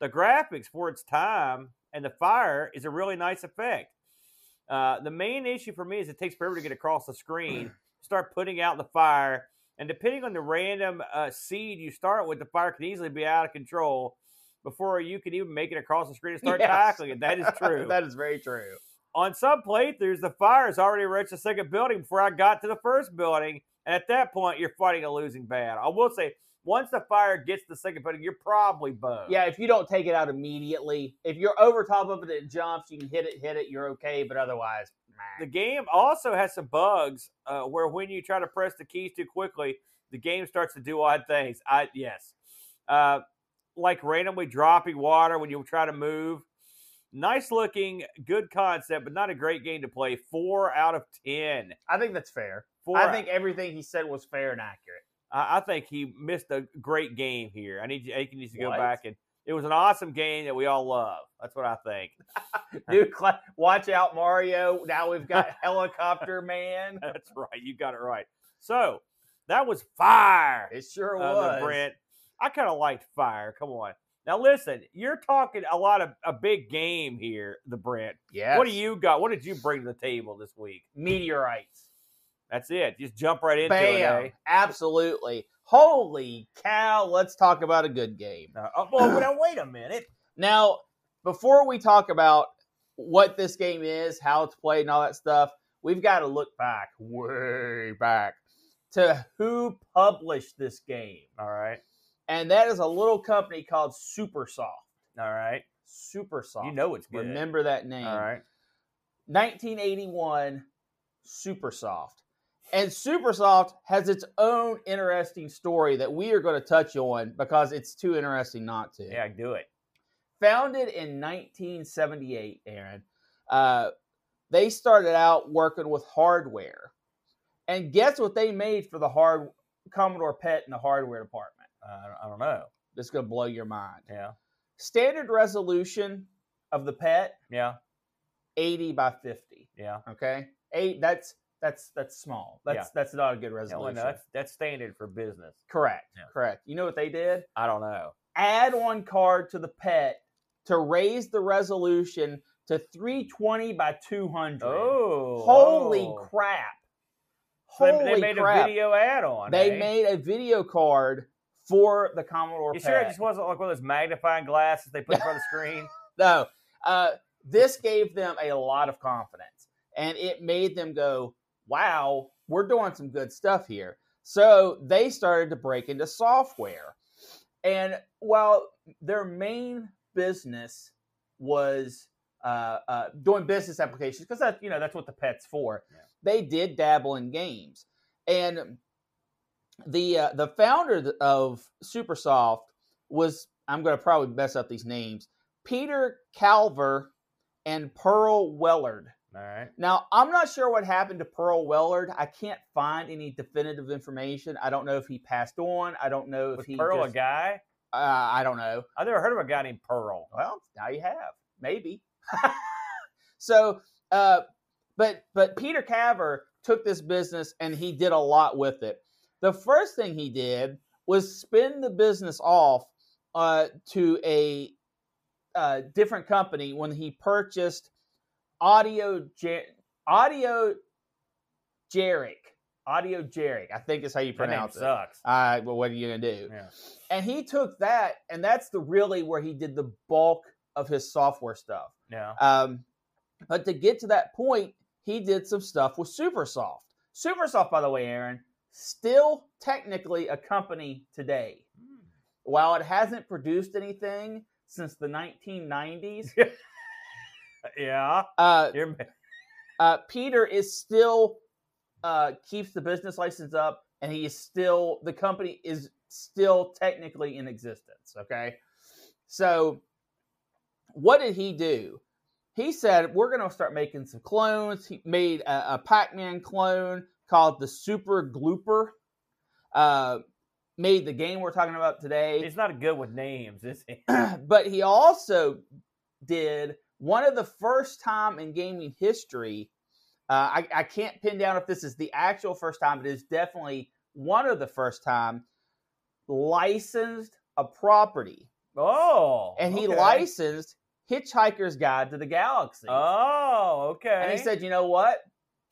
The graphics for its time and the fire is a really nice effect. Uh, the main issue for me is it takes forever to get across the screen. <clears throat> Start putting out the fire." And depending on the random uh, seed you start with, the fire can easily be out of control before you can even make it across the screen and <laughs> start Yes. tackling it. That is true. <laughs> that is very true. on some playthroughs, the fire has already reached the second building before I got to the first building. And at that point, you're fighting a losing battle. I will say, once the fire gets to the second building, you're probably boned. Yeah, if you don't take it out immediately, if you're over top of it, it jumps. You can hit it, hit it. You're okay, but otherwise, The game also has some bugs uh, where when you try to press the keys too quickly, the game starts to do odd things. I yes, uh, like randomly dropping water when you try to move. Nice looking, good concept, but not a great game to play. Four out of ten. I think that's fair. Four. I think everything he said was fair and accurate. I, I think he missed a great game here. I need you, he needs to go What? back and it was an awesome game that we all love. That's what I think. <laughs> Dude, watch out, Mario. Now we've got <laughs> Helicopter Man. That's right. You got it right. So that was fire. It sure uh, was. Brent. I kind of liked fire. Come on. Now listen, you're talking a lot of a big game here, the Brent. Yeah. What do you got? What did you bring to the table this week? Meteorites. That's it. Just jump right into Bam. it. Eh? Absolutely. Holy cow. Let's talk about a good game. Uh, oh, well, now <clears throat> wait a minute. Now, before we talk about what this game is, how it's played, and all that stuff, we've got to look back, way back, to who published this game. All right. And that is a little company called Supersoft. All right. Supersoft. You know it's good. Remember that name. All right. 1981 Supersoft. And Supersoft has its own interesting story that we are going to touch on because it's too interesting not to. Yeah, do it. Founded in 1978, Aaron, uh, they started out working with hardware. And guess what they made for the hard Commodore PET in the hardware department? I don't know. This is going to blow your mind. Yeah. Standard resolution of the PET, Yeah. 80 by 50. Yeah. Okay, eight. That's that's that's small. That's Yeah. that's not a good resolution. no, that's that's standard for business. correct. Yeah. Correct. You know what they did? I don't know. Add one card to the pet to raise the resolution to 320 by 200. Oh, holy oh. crap! So they- Holy they made crap! a video add-on. they eh? made a video card for the Commodore You sure it just wasn't like one of those magnifying glasses they put in front of the screen? <laughs> No, uh, this gave them a lot of confidence, and it made them go, "Wow, we're doing some good stuff here." So they started to break into software, and while their main business was uh, uh, doing business applications, because that you know that's what the pet's for, Yeah. they did dabble in games, and the uh, the founder of SuperSoft was I'm going to probably mess up these names. Peter Calver and Pearl Wellard. All right. Now, I'm not sure what happened to Pearl Wellard. I can't find any definitive information. I don't know if he passed on. I don't know if Was he Pearl just, a guy? Uh, I don't know. I've never heard of a guy named Pearl. Well, now you have. Maybe. <laughs> so, uh, but but Peter Calver took this business and he did a lot with it. The first thing he did was spin the business off uh, to a uh, different company when he purchased Audio J- Audio Jerick. Audio Jerick, I think is how you pronounce it. sucks. Uh, well, what are you gonna do? Yeah. And he took that, and that's the really where he did the bulk of his software stuff. Yeah. Um, but to get to that point, he did some stuff with SuperSoft. SuperSoft, by the way, Aaron, still technically a company today. While it hasn't produced anything since the 1990s, <laughs> Yeah. uh, uh, Peter is still uh, keeps the business license up, and he is still the company is still technically in existence. Okay, so what did he do? He said we're going to start making some clones. He made a, a Pac-Man clone called the Super Glooper. Uh, made the game we're talking about today he's not good with names, is he? <clears throat> but he also did one of the first time in gaming history. Uh, I, I can't pin down if this is the actual first time, but it's definitely one of the first time licensed a property, Oh. and he okay. licensed Hitchhiker's Guide to the Galaxy. Oh, okay. And he said, you know what?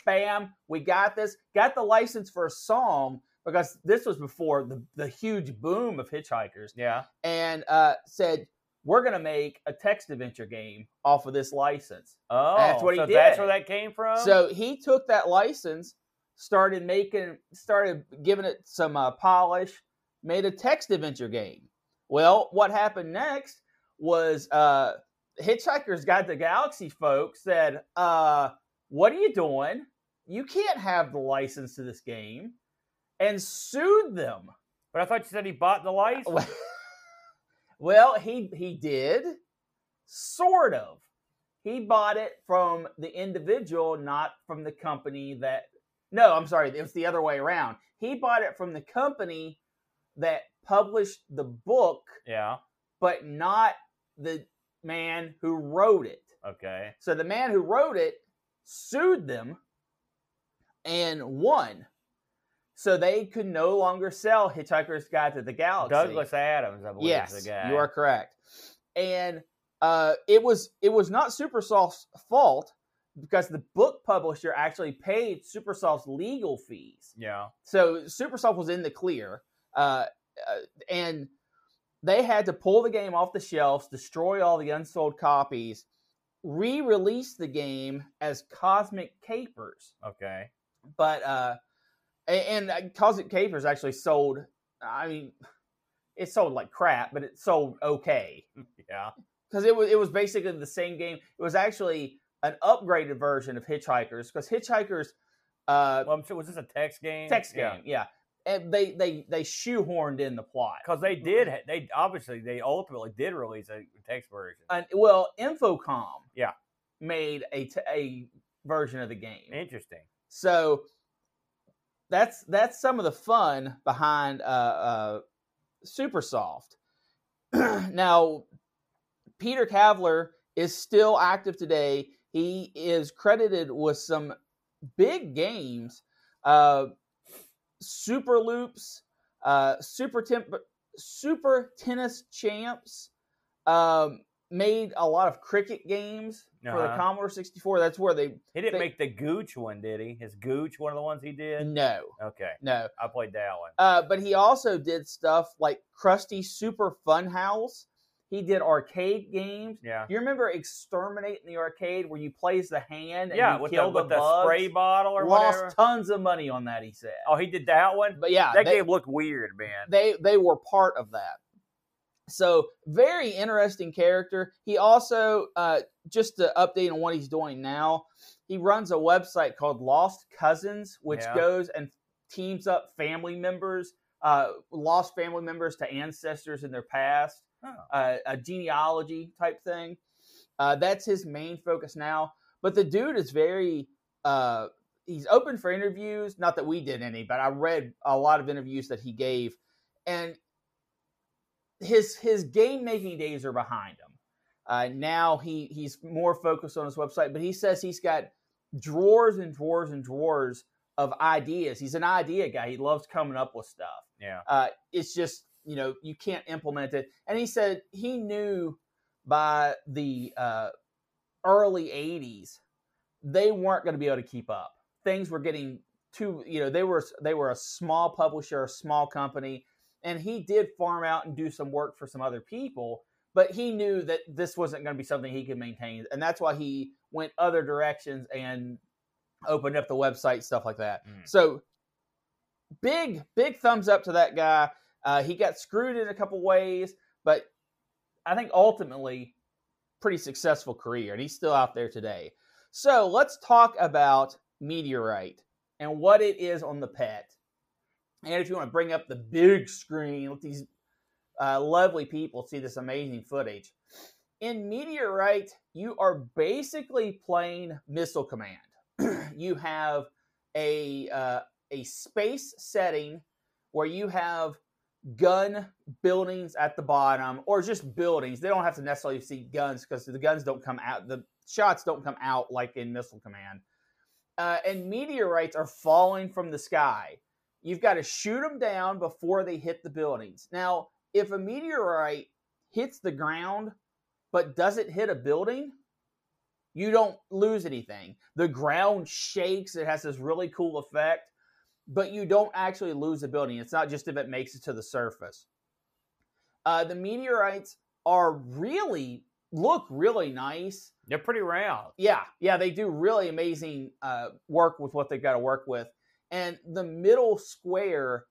Bam, we got this. Got the license for a song because this was before the, the huge boom of hitchhikers. Yeah. and uh, said, "We're going to make a text adventure game off of this license." Oh, That's what he did. That's where that came from. So he took that license, started making, started giving it some uh, polish, made a text adventure game. Well, what happened next was uh, Hitchhiker's Guide to the Galaxy folks said, uh, "What are you doing? You can't have the license to this game," and sued them. but I thought you said he bought the uh, license. <laughs> Well, he he did, sort of. He bought it from the individual, not from the company that. No, I'm sorry. It was the other way around. He bought it from the company that published the book, Yeah. but not the man who wrote it. Okay. So the man who wrote it sued them and won. So they could no longer sell Hitchhiker's Guide to the Galaxy. Douglas Adams, I believe, yes, is the guy. you are correct. And uh, it was it was not Supersoft's fault because the book publisher actually paid Supersoft's legal fees. Yeah. So Supersoft was in the clear, uh, uh, and they had to pull the game off the shelves, destroy all the unsold copies, re-release the game as Cosmic Capers. Okay. But uh, and, uh, Cosmic Capers actually sold. I mean, it sold like crap, but it sold okay <laughs> Yeah. because it was it was basically the same game. It was actually an upgraded version of Hitchhikers because Hitchhikers. Uh, Well, I'm sure- was this a text game? text game, yeah. And they they they shoehorned in the plot. Because they did. They obviously they ultimately did release a text version. And, well, Infocom, Yeah. made a t- a version of the game. Interesting. So that's that's some of the fun behind uh, uh, SuperSoft. <clears throat> now, Peter Calver is still active today. He is credited with some big games, uh, Super Loops, uh, Super Temp- Super Tennis Champs. Um, made a lot of cricket games for the Uh-huh. Commodore 64. That's where they He didn't They- make the Gooch one, did he? His Gooch, one of the ones he did. no, Okay, no. I played that one. Uh, but he also did stuff like Krusty Super Fun House. He did arcade games. Yeah. Do you remember Exterminate in the arcade where you plays the hand and Yeah, you with the, kill with the, the spray bottle or Lost whatever. tons of money on that. He said. Oh, he did that one. but yeah, that they, game looked weird, man. they they were part of that. So very interesting character. He also uh, just to update on what he's doing now. He runs a website called Lost Cousins, which Yeah. goes and teams up family members, uh, lost family members to ancestors in their past, Oh. uh, a genealogy type thing. Uh, that's his main focus now. But the dude is very uh, he's open for interviews. Not that we did any, but I read a lot of interviews that he gave, and his his game making days are behind him. Uh, now he he's more focused on his website, but he says he's got drawers and drawers and drawers of ideas. He's an idea guy. He loves coming up with stuff. Yeah. Uh, it's just you know you can't implement it. And he said he knew by the uh, early '80s they weren't going to be able to keep up. Things were getting too you know they were they were a small publisher, a small company, and he did farm out and do some work for some other people. But he knew that this wasn't going to be something he could maintain, and that's why he went other directions and opened up the website stuff like that. Mm. So big, big thumbs up to that guy. Uh, he got screwed in a couple ways, but I think ultimately pretty successful career, and he's still out there today. So let's talk about Meteorite and what it is on the pet. And if you want to bring up the big screen, let these uh, lovely people see this amazing footage. In Meteorite, you are basically playing Missile Command. <clears throat> you have a uh, a space setting where you have gun buildings at the bottom, or just buildings. They don't have to necessarily see guns because the guns don't come out. The shots don't come out like in Missile Command. Uh, and meteorites are falling from the sky. You've got to shoot them down before they hit the buildings. Now, if a meteorite hits the ground but doesn't hit a building, you don't lose anything. The ground shakes, it has this really cool effect, but you don't actually lose the building. It's not just if it makes it to the surface. Uh, the meteorites are really look really nice. They're pretty round. Yeah, yeah, they do really amazing uh, work with what they've got to work with. And the middle square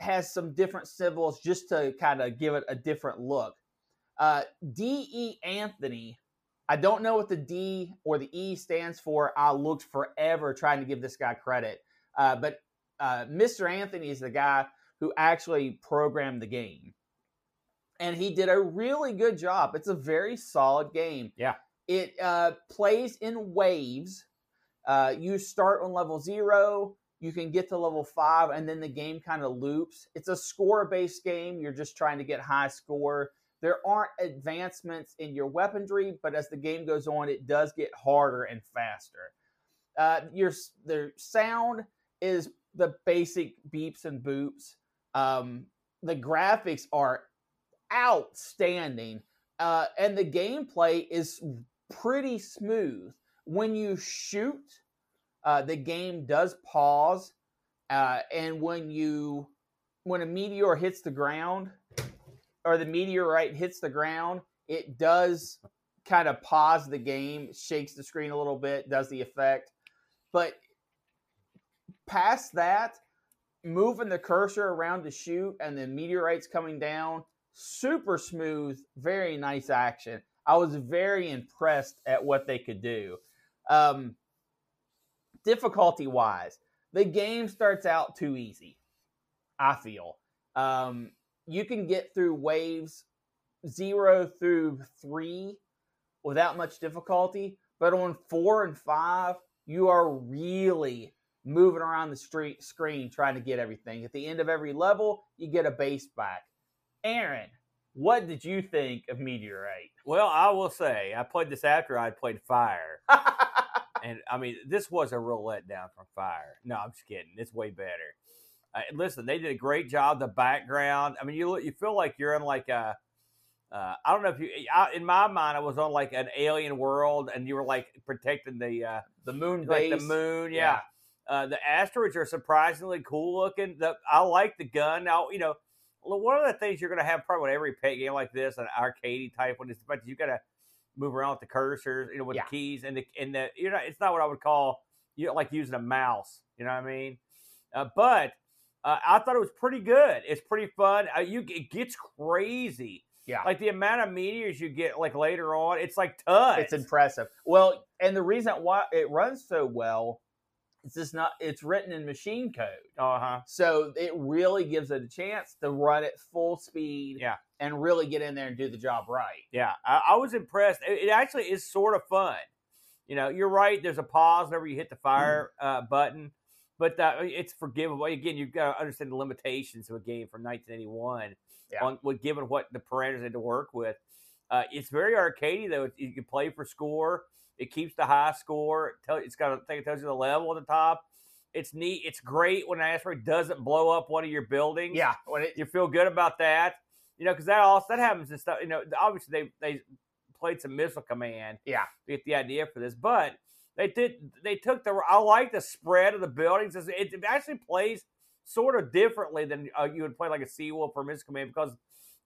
has some different symbols just to kind of give it a different look. Uh, D.E. Anthony, I don't know what the D or the E stands for. I looked forever trying to give this guy credit. Uh, but uh, Mr. Anthony is the guy who actually programmed the game. And he did a really good job. It's a very solid game. Yeah. It uh, plays in waves. Uh, you start on level zero, you can get to level five, and then the game kind of loops. It's a score based game. You're just trying to get high score. there aren't advancements in your weaponry, but as the game goes on, it does get harder and faster. Uh, your the sound is the basic beeps and boops. Um, the graphics are outstanding, uh, and the gameplay is pretty smooth. When you shoot, uh, the game does pause, uh, and when you when a meteor hits the ground or the meteorite hits the ground, it does kind of pause the game, shakes the screen a little bit, does the effect. But past that, moving the cursor around to shoot and the meteorites coming down, super smooth, very nice action. I was very impressed at what they could do. Um, difficulty wise, the game starts out too easy. I feel. Um, you can get through waves zero through three without much difficulty, but on four and five, you are really moving around the street screen trying to get everything. At the end of every level, you get a base back. Aaron, what did you think of Meteorite? Well, I will say I played this after I played Fire, <laughs> and I mean this was a real letdown from Fire. No, I'm just kidding. It's way better. Uh, listen, they did a great job. The background. I mean, you you feel like you're in like a. Uh, I don't know if you. I, in my mind, I was on like an alien world, and you were like protecting the uh, the moon like the moon. Yeah. Uh, the asteroids are surprisingly cool looking. The, I like the gun. Now, you know, one of the things you're going to have probably with every pet game like this, an arcade type one, is the fact that you got to move around with the cursors, you know, with Yeah. the keys and the and the. You know, it's not what I would call you know, like using a mouse. You know what I mean? Uh, but uh, I thought it was pretty good. It's pretty fun. Uh, you it gets crazy. Yeah. Like the amount of meteors you get like later on, it's like tons. It's impressive. Well, and the reason why it runs so well is just not it's written in machine code. uh huh. So it really gives it a chance to run at full speed Yeah. and really get in there and do the job right. Yeah, I, I was impressed. It, it actually is sort of fun. You know, you're right. There's a pause whenever you hit the fire uh, button, but uh, it's forgivable. Again, you've got to understand the limitations of a game from 1981 Yeah. on what given what the parameters had to work with. Uh, it's very arcadey though. You can play for score. It keeps the high score. It's got a thing that tells you the level at the top. It's neat. It's great when an asteroid doesn't blow up one of your buildings Yeah, when it you feel good about that. You know, because that also that happens and stuff. You know, obviously they they played some missile command. Yeah. to get the idea for this, but they did they took the. I like the spread of the buildings. It actually plays sort of differently than uh, you would play like a Seawolf or missile command because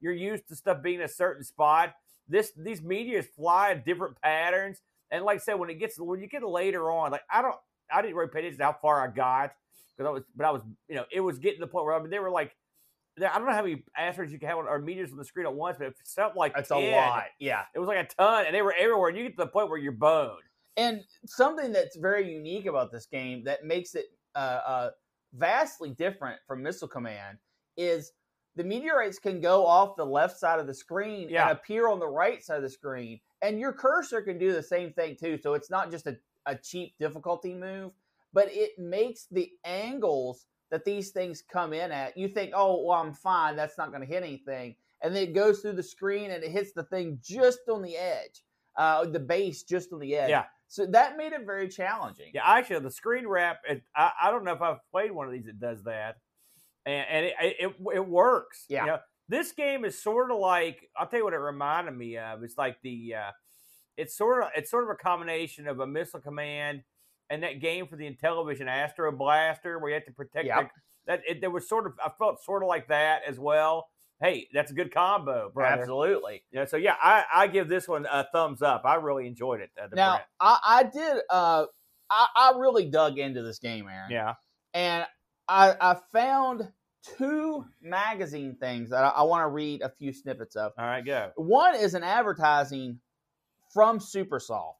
you're used to stuff being in a certain spot. This these meteors fly in different patterns, and like I said, when it gets when you get later on, like I don't I didn't really pay attention to how far I got because I was but I was you know it was getting to the point where I mean they were like I don't know how many asteroids you can have on, or meteors on the screen at once, but it's something like it's 10. a lot. Yeah. It was like a ton, and they were everywhere. And you get to the point where you're boned. And something that's very unique about this game that makes it uh, uh, vastly different from Missile Command is the meteorites can go off the left side of the screen Yeah. and appear on the right side of the screen. And your cursor can do the same thing too. So it's not just a, a cheap difficulty move, but it makes the angles that these things come in at. You think, oh, well, I'm fine. That's not going to hit anything. And then it goes through the screen and it hits the thing just on the edge, uh, the base just on the edge. Yeah. So that made it very challenging. Yeah, actually, the screen wrap. It, I, I don't know if I've played one of these that does that, and, and it, it it works. Yeah. You know, this game is sort of like I'll tell you what it reminded me of. It's like the uh, it's sort of it's sort of a combination of a missile command and that game for the Intellivision Astro Blaster where you have to protect Yep. the, that. It, there was sort of I felt sort of like that as well. Hey, that's a good combo, brother. Absolutely. Yeah, so yeah, I, I give this one a thumbs up. I really enjoyed it. Uh, the Now I, I did. Uh, I, I really dug into this game, Aaron. yeah, And I, I found two magazine things that I, I want to read a few snippets of. all right, go. One is an advertising from Supersoft.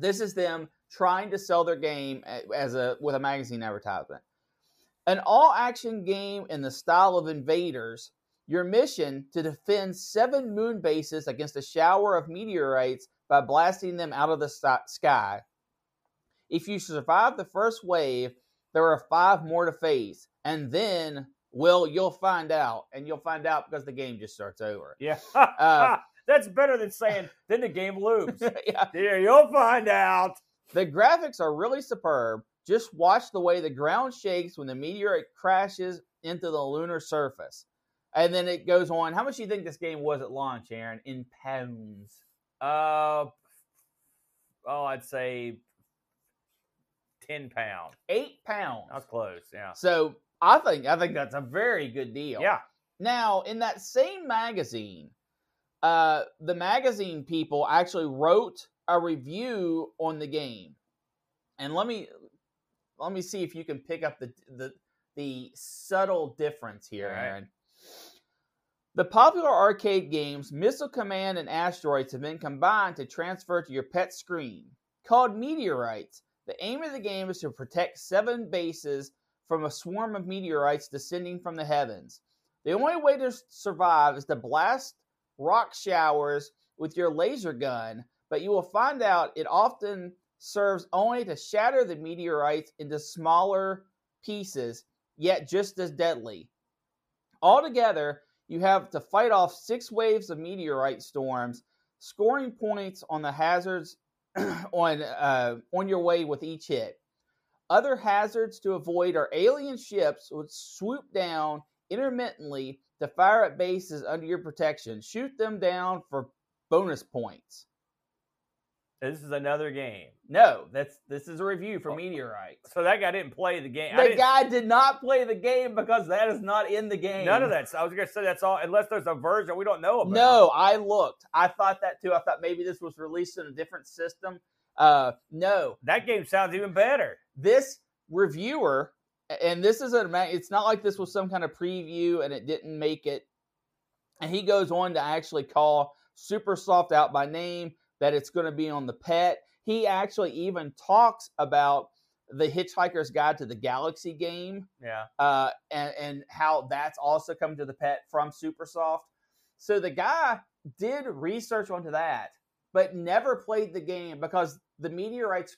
This is them trying to sell their game as a with a magazine advertisement. An all-action game in the style of Invaders. Your mission to defend seven moon bases against a shower of meteorites by blasting them out of the sky. If you survive the first wave, there are five more to face, and then Well, you'll find out, and you'll find out because the game just starts over. Yeah. <laughs> Uh, That's better than saying, then the game loops. <laughs> yeah. yeah, you'll find out. The graphics are really superb. Just watch the way the ground shakes when the meteorite crashes into the lunar surface. And then it goes on. How much do you think this game was at launch, Aaron, in pounds? Uh, oh, I'd say 10 pounds. Eight pounds. That's close. Yeah. So I think I think that's a very good deal. Yeah. Now, in that same magazine, uh, the magazine people actually wrote a review on the game, and let me let me see if you can pick up the the the subtle difference here, right. Aaron. The popular arcade games Missile Command and Asteroids have been combined to transfer to your pet screen. Called Meteorites, the aim of the game is to protect seven bases from a swarm of meteorites descending from the heavens. The only way to survive is to blast rock showers with your laser gun, but you will find out it often serves only to shatter the meteorites into smaller pieces, yet just as deadly. Altogether, you have to fight off six waves of meteorite storms, scoring points on the hazards <clears throat> on uh, on your way with each hit. Other hazards to avoid are alien ships which swoop down intermittently to fire at bases under your protection. Shoot them down for bonus points. This is another game. No, that's this is a review for Oh. Meteorites. So that guy didn't play the game. The guy did not play the game because that is not in the game. None of that. I was going to say that's all, unless there's a version we don't know about. No, I looked. I thought that too. I thought maybe this was released in a different system. Uh, no, That game sounds even better. This reviewer, and this is a. It's not like this was some kind of preview and it didn't make it. And he goes on to actually call Supersoft out by name that it's going to be on the pet. He actually even talks about the Hitchhiker's Guide to the Galaxy game Yeah. uh, and, and how that's also come to the pet from Supersoft. So the guy did research onto that, but never played the game because the meteorites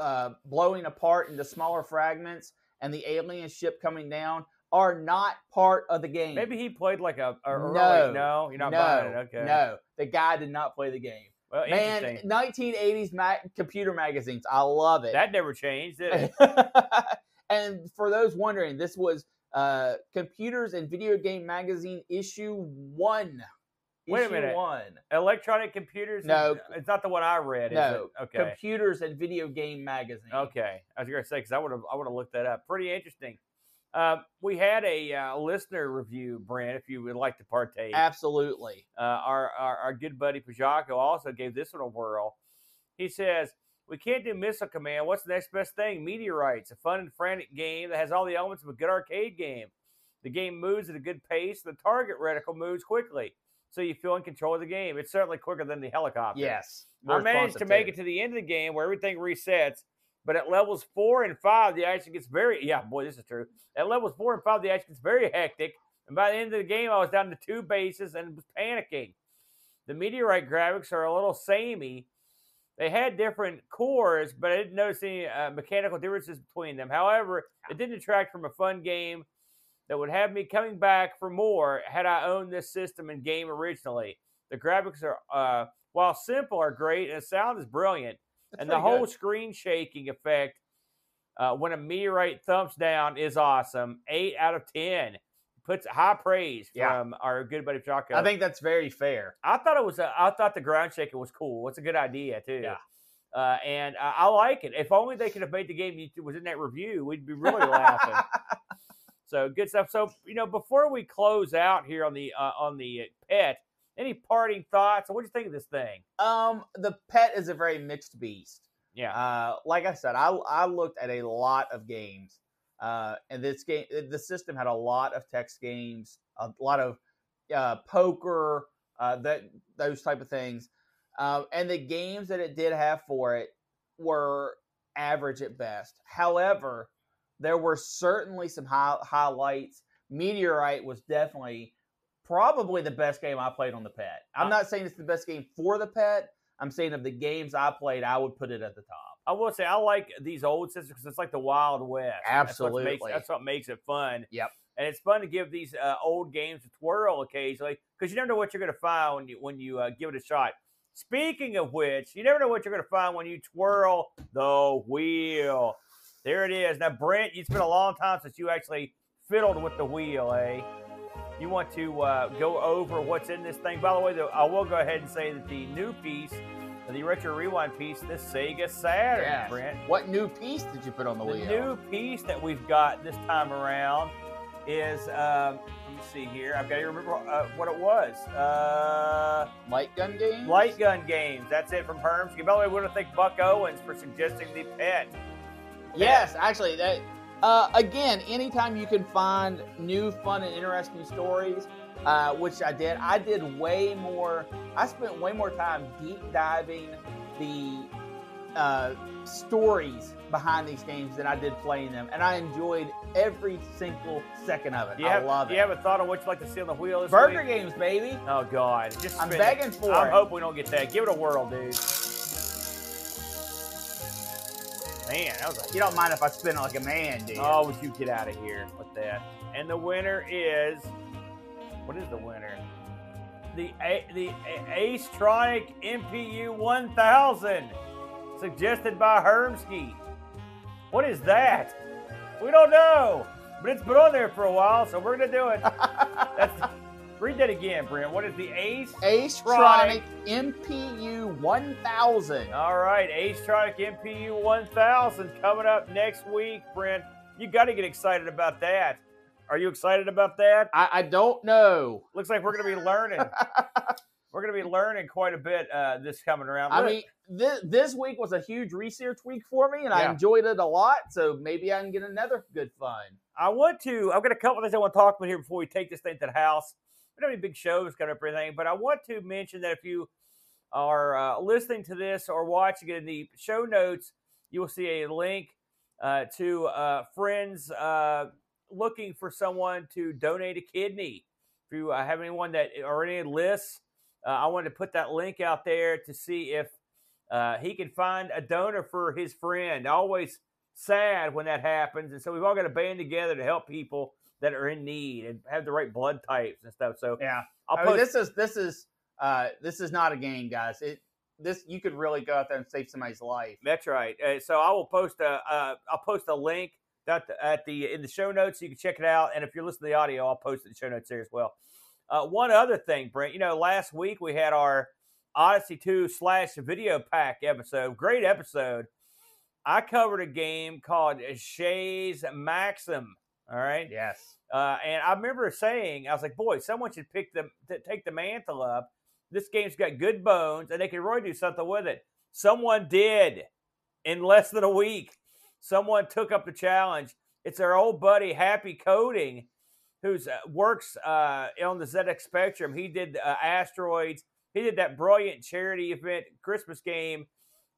uh, blowing apart into smaller fragments and the alien ship coming down are not part of the game. Maybe he played like a, a early- No. no, you're not no, buying it. Okay. no, the guy did not play the game. Well, Man, 1980s ma- computer magazines, I love it. That never changed, did it? <laughs> and for those wondering, this was uh, Computers and Video Game Magazine issue one. Wait a minute. One. Electronic computers? No. It's not the one I read, is No. Okay. Computers and Video Game Magazine. Okay, I was going to say because I would have I would have looked that up. Pretty interesting. Um, we had a uh, listener review, Brent. If you would like to partake, Absolutely. uh, our, our our good buddy Pajaco also gave this one a whirl. He says we can't do Missile Command. What's the next best thing? Meteorites, a fun and frantic game that has all the elements of a good arcade game. The game moves at a good pace. The target reticle moves quickly, so you feel in control of the game. It's certainly quicker than the helicopter. Yes. I managed to make it to the end of the game where everything resets, but at levels four and five, the action gets very yeah, boy, this is true. At levels four and five, the action gets very hectic, and by the end of the game, I was down to two bases and was panicking. The meteorite graphics are a little samey. They had different cores, but I didn't notice any uh, mechanical differences between them. However, it didn't detract from a fun game that would have me coming back for more had I owned this system and game originally. The graphics are, uh, while simple, are great, and the sound is brilliant. That's and the whole good. screen shaking effect uh, when a meteorite thumps down is awesome. Eight out of ten puts high praise Yeah. from our good buddy Chaco. I think that's very fair. I thought it was. A, I thought the ground shaking was cool. It's a good idea too. Yeah. Uh, and I, I like it. If only they could have made the game was in that review, we'd be really laughing. <laughs> So good stuff. So you know, before we close out here on the uh, on the pet, any parting thoughts? What do you think of this thing? um, the pet is a very mixed beast. Yeah. Uh, like I said, I I looked at a lot of games, uh, and this game, the system had a lot of text games, a lot of uh, poker, uh, that those type of things, uh, and the games that it did have for it were average at best. However, there were certainly some high, highlights. Meteorite was definitely probably the best game I played on the pet. I'm not saying it's the best game for the pet. I'm saying of the games I played, I would put it at the top. I will say I like these old systems because it's like the Wild West. That's what makes, Absolutely. that's what makes it fun. Yep. and it's fun to give these uh, old games a twirl occasionally because you never know what you're going to find when you when you uh, give it a shot. Speaking of which, you never know what you're going to find when you twirl the wheel. There it is. Now, Brent, it's been a long time since you actually fiddled with the wheel, eh? You want to uh, go over what's in this thing. By the way, though, I will go ahead and say that the new piece, the Retro Rewind piece, this Sega Saturn, Yes. Brent. What new piece did you put on the, The wheel? The new piece that we've got this time around is, um, let me see here. I've got to remember uh, what it was. Uh, light gun Games? Light Gun Games. That's it from Hermsky. By the way, we want to thank Buck Owens for suggesting the pet. Yes, actually, that uh, again, anytime you can find new, fun, and interesting stories, uh, which I did, I did way more. I spent way more time deep diving the uh, stories behind these games than I did playing them, and I enjoyed every single second of it. You I have, love it. you have a thought on what you'd like to see on the wheel this Burger week? games, baby. Oh God! Just I'm it. begging for I it. I hope we don't get that. Give it a whirl, dude. Man, that was a You don't mind if I spin like a man, do you? Oh, would you get out of here with that? And the winner is what is the winner? The A- the A- Acetronic MPU 1000, suggested by Hermsky. What is that? We don't know, but it's been on there for a while, so we're gonna do it. <laughs> That's read that again, Brent. What is the Ace? Acetronic. MPU 1000. All right, Acetronic MPU 1000 coming up next week, Brent. You got to get excited about that. Are you excited about that? I, I don't know. Looks like we're going to be learning. <laughs> we're going to be learning quite a bit uh, this coming around. I mean, this, this week was a huge research week for me, and I enjoyed it a lot. So maybe I can get another good fun. I want to. I've got a couple of things I want to talk about here before we take this thing to the house. Don't have any big shows coming up or anything, but I want to mention that if you are uh, listening to this or watching it in the show notes, you will see a link uh, to uh, friends uh, looking for someone to donate a kidney. If you uh, have anyone that or any lists, uh, I wanted to put that link out there to see if he can find a donor for his friend. Always sad when that happens, and so we've all got to band together to help people that are in need and have the right blood types and stuff. So Yeah, I'll I mean, this is this is uh, this is not a game, guys. It this you could really go out there and save somebody's life. That's right. Uh, so I will post a uh, I'll post a link at the, at the in the show notes. So you can check it out, and if you're listening to the audio, I'll post it in the show notes there as well. Uh, one other thing, Brent. You know, last week we had our Odyssey Two slash Video Pack episode. Great episode. I covered a game called Shays Maxim. All right. Yes. Uh, and I remember saying, I was like, boy, someone should pick the take the mantle up. This game's got good bones, and they can really do something with it. Someone did in less than a week. Someone took up the challenge. It's our old buddy Happy Coding, who's uh, works uh, on the ZX Spectrum. He did uh, Asteroids. He did that brilliant charity event Christmas game.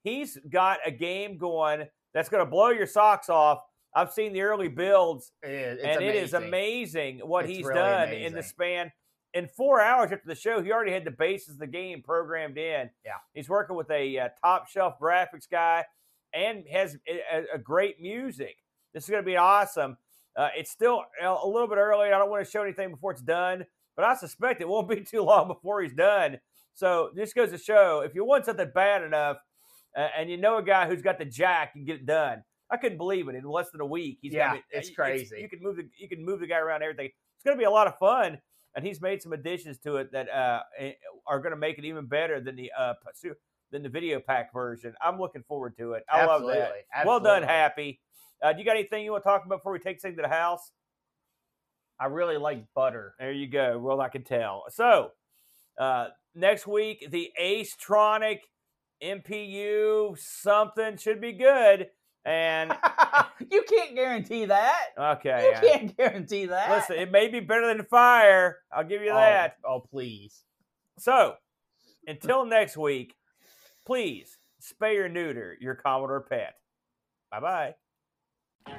He's got a game going that's going to blow your socks off. I've seen the early builds It and it is amazing. amazing what It's he's really done in the span. In four hours after the show, he already had the basis of the game programmed in. Yeah. he's working with a uh, top shelf graphics guy and has a, a- great music. This is going to be awesome. Uh, it's still a a little bit early. I don't want to show anything before it's done, but I suspect it won't be <laughs> too long before he's done. So this goes to show if you want something bad enough, uh, and you know a guy who's got the jack, you can get it done. I couldn't believe it in less than a week. He's Yeah, got it- it's you- crazy. you can move the you can move the guy around everything. It's going to be a lot of fun, and he's made some additions to it that uh, are going to make it even better than the uh, than the video pack version. I'm looking forward to it. I love that. Absolutely, Well done. Happy. Uh, do you got anything you want to talk about before we take this thing to the house? I really like butter. There you go. Well, I can tell. So, uh, next week, the Acetronic MPU something should be good. And <laughs> you can't guarantee that. okay, You uh, can't guarantee that. listen, it may be better than fire. I'll give you Oh, that. Oh, please. So, until next week, please spay or neuter your Commodore pet. Bye bye.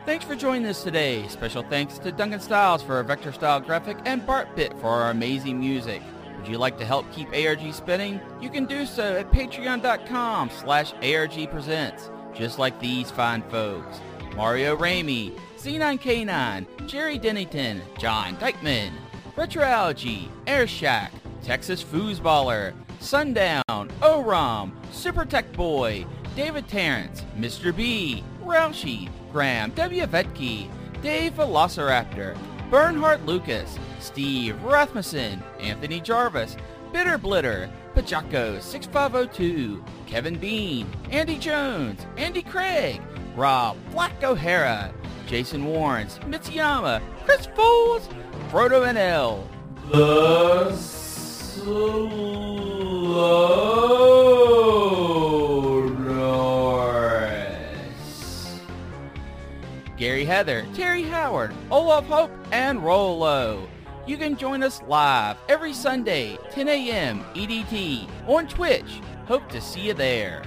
Thanks for joining us today. Special thanks to Duncan Styles for our vector style graphic and Bart Pitt for our amazing music. Would you like to help keep ARG spinning? You can do so at patreon.com slash ARG presents, just like these fine folks. Mario Ramey, Z9K9, Jerry Dennington, John Dykeman, Retroalgae, Air Shack, Texas Foosballer, Sundown, ORAM, Super Tech Boy, David Terrence, Mr. B, Roushie, Graham W. Vetke, Dave Velociraptor, Bernhard Lucas, Steve Rasmussen, Anthony Jarvis, Bitter Blitter, Pajaco 6502, Kevin Bean, Andy Jones, Andy Craig, Rob Black O'Hara, Jason Warrens, Mitsuyama, Chris Foles, Frodo NL, The Slowdors. Gary Heather, Terry Howard, Olaf Hope, and Rolo. You can join us live every Sunday, 10 a.m. EDT on Twitch. Hope to see you there.